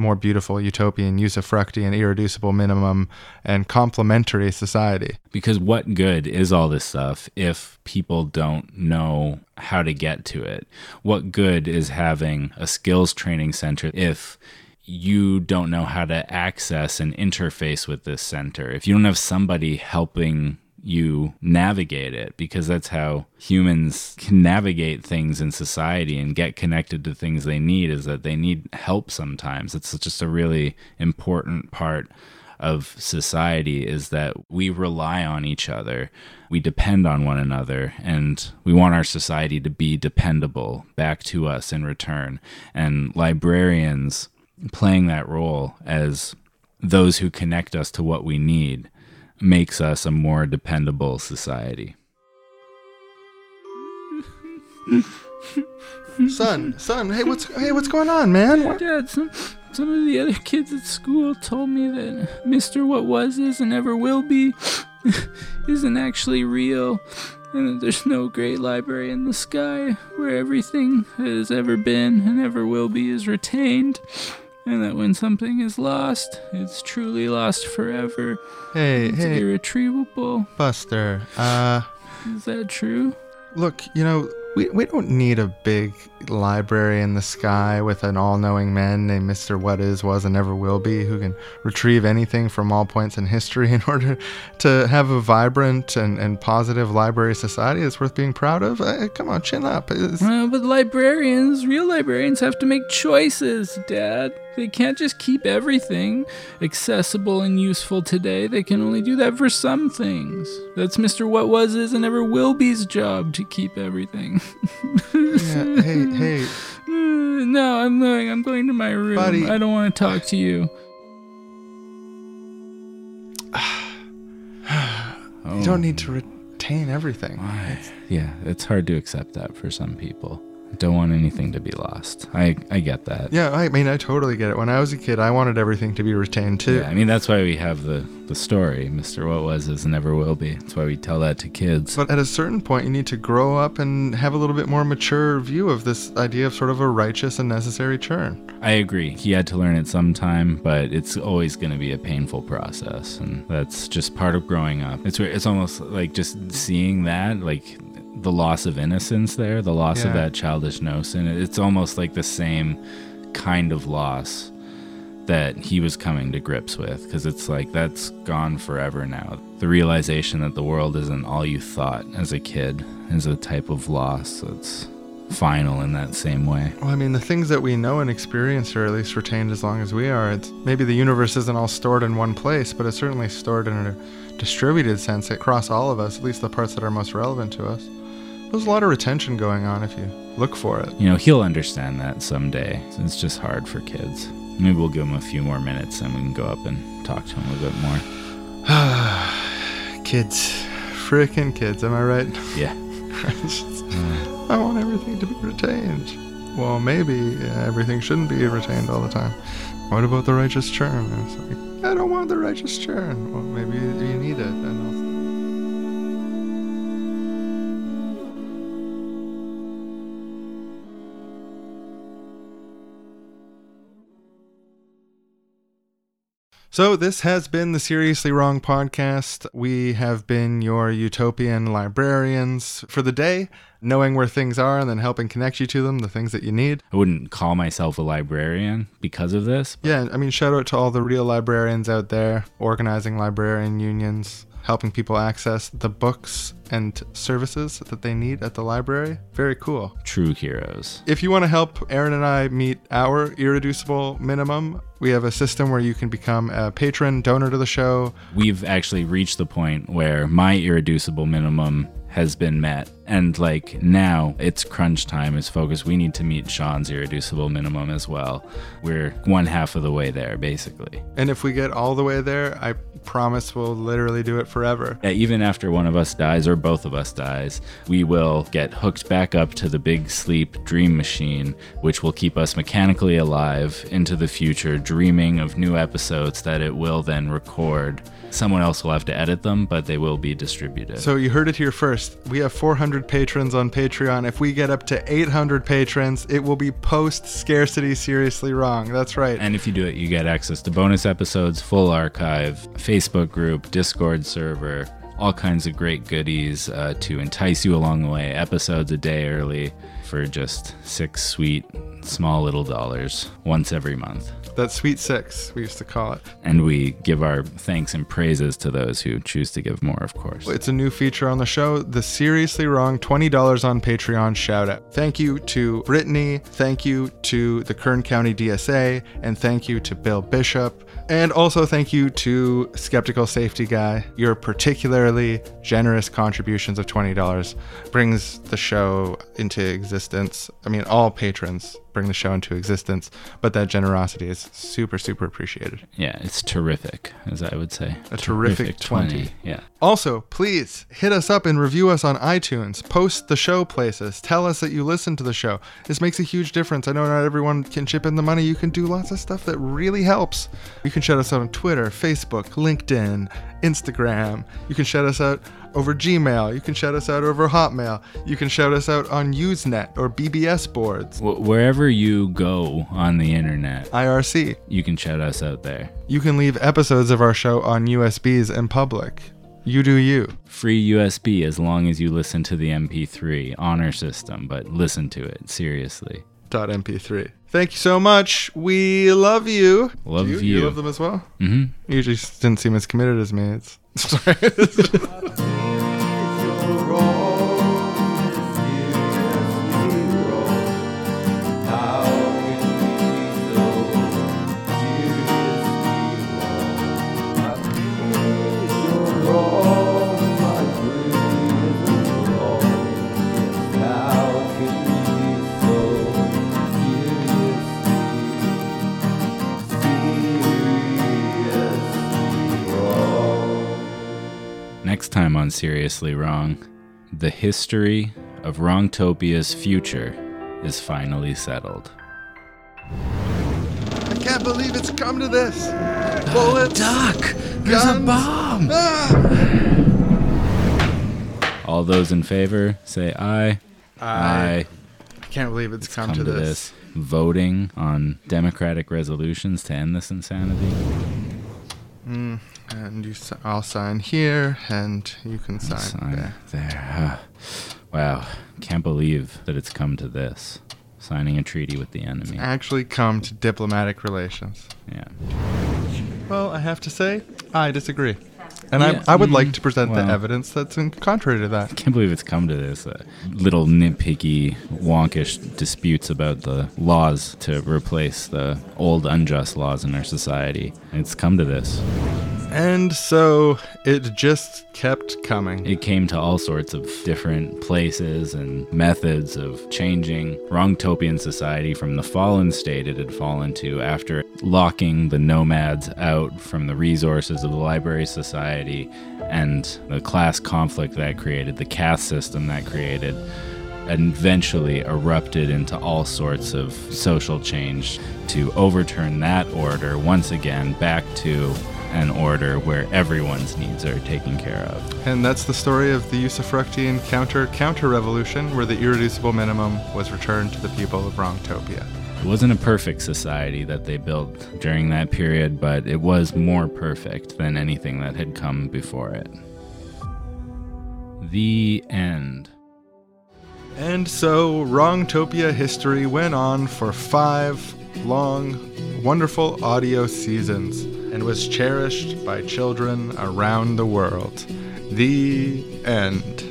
more beautiful utopian usufructian irreducible minimum and complementary society. Because what good is all this stuff if people don't know how to get to it? What good is having a skills training center if you don't know how to access and interface with this center? If you don't have somebody helping you navigate it because that's how humans can navigate things in society and get connected to things they need is that they need help sometimes. It's just a really important part of society is that we rely on each other. We depend on one another and we want our society to be dependable back to us in return. And librarians playing that role as those who connect us to what we need makes us a more dependable society. son, son, hey, what's hey, what's going on, man? What? Dad, some some of the other kids at school told me that Mister What Was Is and Ever Will Be (laughs) isn't actually real, and that there's no great library in the sky where everything that has ever been and ever will be is retained and that when something is lost, it's truly lost forever. Hey, it's hey, irretrievable. Buster. Uh, is that true? Look, you know, we, we don't need a big library in the sky with an all knowing man named Mr. What Is, Was, and Never Will Be who can retrieve anything from all points in history (laughs) in order to have a vibrant and, and positive library society that's worth being proud of. Uh, come on, chin up. Uh, but librarians, real librarians, have to make choices, Dad. They can't just keep everything accessible and useful today. They can only do that for some things. That's Mr. What Was Is and Never Will Be's job to keep everything. yeah, hey, hey. (laughs) No, I'm going. I'm going to my room. Buddy. I don't want to talk to you. (sighs) you don't need to retain everything. (sighs) yeah, it's hard to accept that for some people don't want anything to be lost. I I get that. Yeah, I mean, I totally get it. When I was a kid, I wanted everything to be retained too. Yeah, I mean that's why we have the the story, Mister What Was Is Never Will Be. That's why we tell that to kids. But at a certain point, you need to grow up and have a little bit more mature view of this idea of sort of a righteous and necessary churn. I agree. He had to learn it sometime, but it's always going to be a painful process, and that's just part of growing up. It's it's almost like just seeing that, like the loss of innocence there, the loss yeah. of that childish notion. It's almost like the same kind of loss that he was coming to grips with because it's like that's gone forever now. The realization that the world isn't all you thought as a kid is a type of loss that's final in that same way. Well, I mean, the things that we know and experience are at least retained as long as we are. It's maybe the universe isn't all stored in one place, but it's certainly stored in a distributed sense across all of us, at least the parts that are most relevant to us. There's a lot of retention going on if you look for it. You know, he'll understand that someday. It's just hard for kids. Maybe we'll give him a few more minutes and we can go up and talk to him a little bit more. (sighs) kids. Freaking kids, am I right? Yeah. (laughs) I want everything to be retained. Well, maybe everything shouldn't be retained all the time. What about the righteous churn? Like, I don't want the righteous churn. Well, maybe you need it. So, this has been the Seriously Wrong podcast. We have been your utopian librarians for the day, knowing where things are and then helping connect you to them, the things that you need. I wouldn't call myself a librarian because of this. Yeah, I mean, shout out to all the real librarians out there organizing librarian unions, helping people access the books and services that they need at the library. Very cool. True heroes. If you want to help Aaron and I meet our irreducible minimum, we have a system where you can become a patron donor to the show. We've actually reached the point where my irreducible minimum has been met And like now, it's crunch time, it's focus. We need to meet Sean's irreducible minimum as well. We're one half of the way there, basically. And if we get all the way there, I promise we'll literally do it forever. Yeah, even after one of us dies or both of us dies, we will get hooked back up to the big sleep dream machine, which will keep us mechanically alive into the future, dreaming of new episodes that it will then record. Someone else will have to edit them, but they will be distributed. So you heard it here first. We have 400 patrons on Patreon. If we get up to 800 patrons, it will be post scarcity seriously wrong. That's right. And if you do it, you get access to bonus episodes, full archive, Facebook group, Discord server, all kinds of great goodies uh, to entice you along the way. Episodes a day early for just six sweet, small little dollars once every month. That sweet six, we used to call it. And we give our thanks and praises to those who choose to give more, of course. It's a new feature on the show, the Seriously Wrong $20 on Patreon shout out. Thank you to Brittany, thank you to the Kern County DSA, and thank you to Bill Bishop. And also thank you to Skeptical Safety Guy. Your particularly generous contributions of $20 brings the show into existence. I mean, all patrons bring the show into existence, but that generosity is super, super appreciated. Yeah, it's terrific, as I would say. A terrific 20. Yeah. Also, please hit us up and review us on iTunes. Post the show places. Tell us that you listen to the show. This makes a huge difference. I know not everyone can chip in the money. You can do lots of stuff that really helps. You can shout us out on Twitter, Facebook, LinkedIn, Instagram. You can shout us out over Gmail. You can shout us out over Hotmail. You can shout us out on Usenet or BBS boards. Wh- wherever you go on the internet, IRC. you can shout us out there. You can leave episodes of our show on USBs in public. You do you. Free USB as long as you listen to the MP3 honor system, but listen to it seriously. .mp3. Thank you so much. We love you. Love you. you. You love them as well. hmm You usually didn't seem as committed as me. It's (laughs) sorry. (laughs) Next time on Seriously Wrong, the history of Wrongtopia's future is finally settled. I can't believe it's come to this. Bullets. Duck! Guns. A bomb! Ah! All those in favor say aye. Aye. I can't believe it's come, Come to, this. Voting on democratic resolutions to end this insanity. And you, I'll sign here, and you can sign, Sign there. there. Ah. wow. Can't believe that it's come to this. Signing a treaty with the enemy. Actually, come to diplomatic relations. Yeah. Well, I have to say, I disagree. And Yeah, I, I would mm, like to present well. the evidence that's in contrary to that. Can't believe it's come to this. Uh, little nitpicky, wonkish disputes about the laws to replace the old unjust laws in our society. It's come to this. And so it just kept coming. It came to all sorts of different places and methods of changing Wrongtopian society from the fallen state it had fallen to after locking the nomads out from the resources of the library society and the class conflict that created, the caste system that created, eventually erupted into all sorts of social change to overturn that order once again back to an order where everyone's needs are taken care of. And that's the story of the Usufructian counter counter revolution, where the irreducible minimum was returned to the people of Wrongtopia. It wasn't a perfect society that they built during that period, but it was more perfect than anything that had come before it. The end. And so Wrongtopia history went on for five long, wonderful audio seasons and was cherished by children around the world. The end.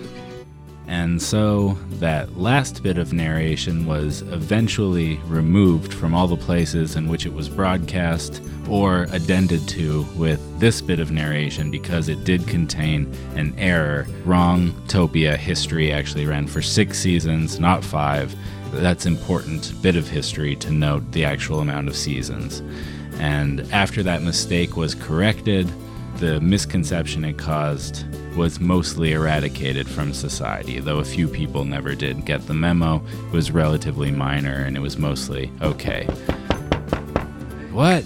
And so that last bit of narration was eventually removed from all the places in which it was broadcast or addended to with this bit of narration because it did contain an error. Wrong Topia history actually ran for six seasons, not five. That's important bit of history to note the actual amount of seasons. And after that mistake was corrected, the misconception it caused was mostly eradicated from society, though a few people never did get the memo. It was relatively minor and it was mostly okay. What?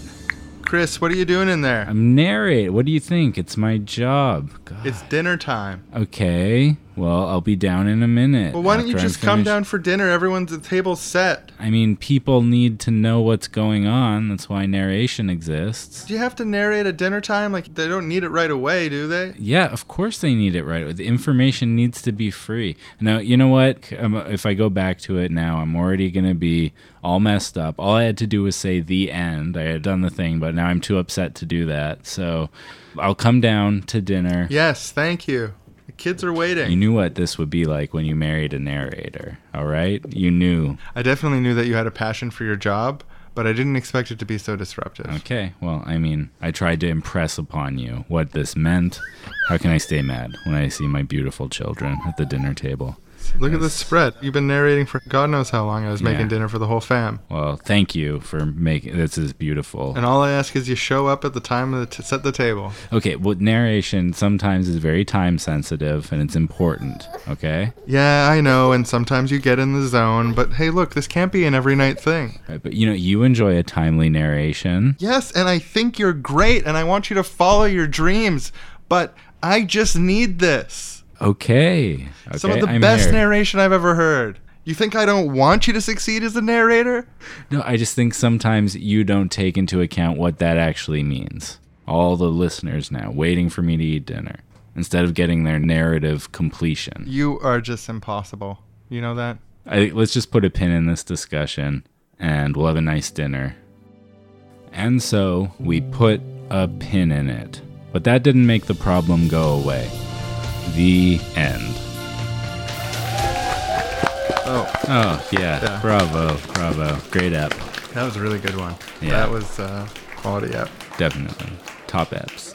Chris, what are you doing in there? I'm narrate. What do you think? It's my job. God. It's dinner time. Okay. Well, I'll be down in a minute. Well, why don't you just come down for dinner? Everyone's at the table set. I mean, people need to know what's going on. That's why narration exists. Do you have to narrate at dinner time? Like, they don't need it right away, do they? Yeah, of course they need it right. Away. The information needs to be free. Now, you know what? Um, if I go back to it now, I'm already going to be all messed up. All I had to do was say the end. I had done the thing, but now I'm too upset to do that. So I'll come down to dinner. Yes, thank you. The kids are waiting. You knew what this would be like when you married a narrator, all right? You knew. I definitely knew that you had a passion for your job, but I didn't expect it to be so disruptive. Okay, well, I mean, I tried to impress upon you what this meant. How can I stay mad when I see my beautiful children at the dinner table? Look at this spread. You've been narrating for God knows how long. I was Yeah. making dinner for the whole fam. Well, thank you for making this is beautiful. And all I ask is you show up at the time of the t- set the table. Okay, well, narration sometimes is very time sensitive and it's important. Okay, Yeah, I know, and sometimes you get in the zone, but hey, look, this can't be an every night thing. Right, but you know you enjoy a timely narration. Yes, and I think you're great, and I want you to follow your dreams, but I just need this. Okay, okay Some of the I'm best here. narration I've ever heard. You think I don't want you to succeed as a narrator? No, I just think sometimes you don't take into account what that actually means. All the listeners now waiting for me to eat dinner instead of getting their narrative completion. You are just impossible. You know that? I, let's just put a pin in this discussion and we'll have a nice dinner. And so we put a pin in it. But that didn't make the problem go away. The end. Oh, Oh, yeah. Yeah. Bravo. Bravo. Great app. that was a really good one. Yeah. That was uh, quality app. Definitely. Top apps.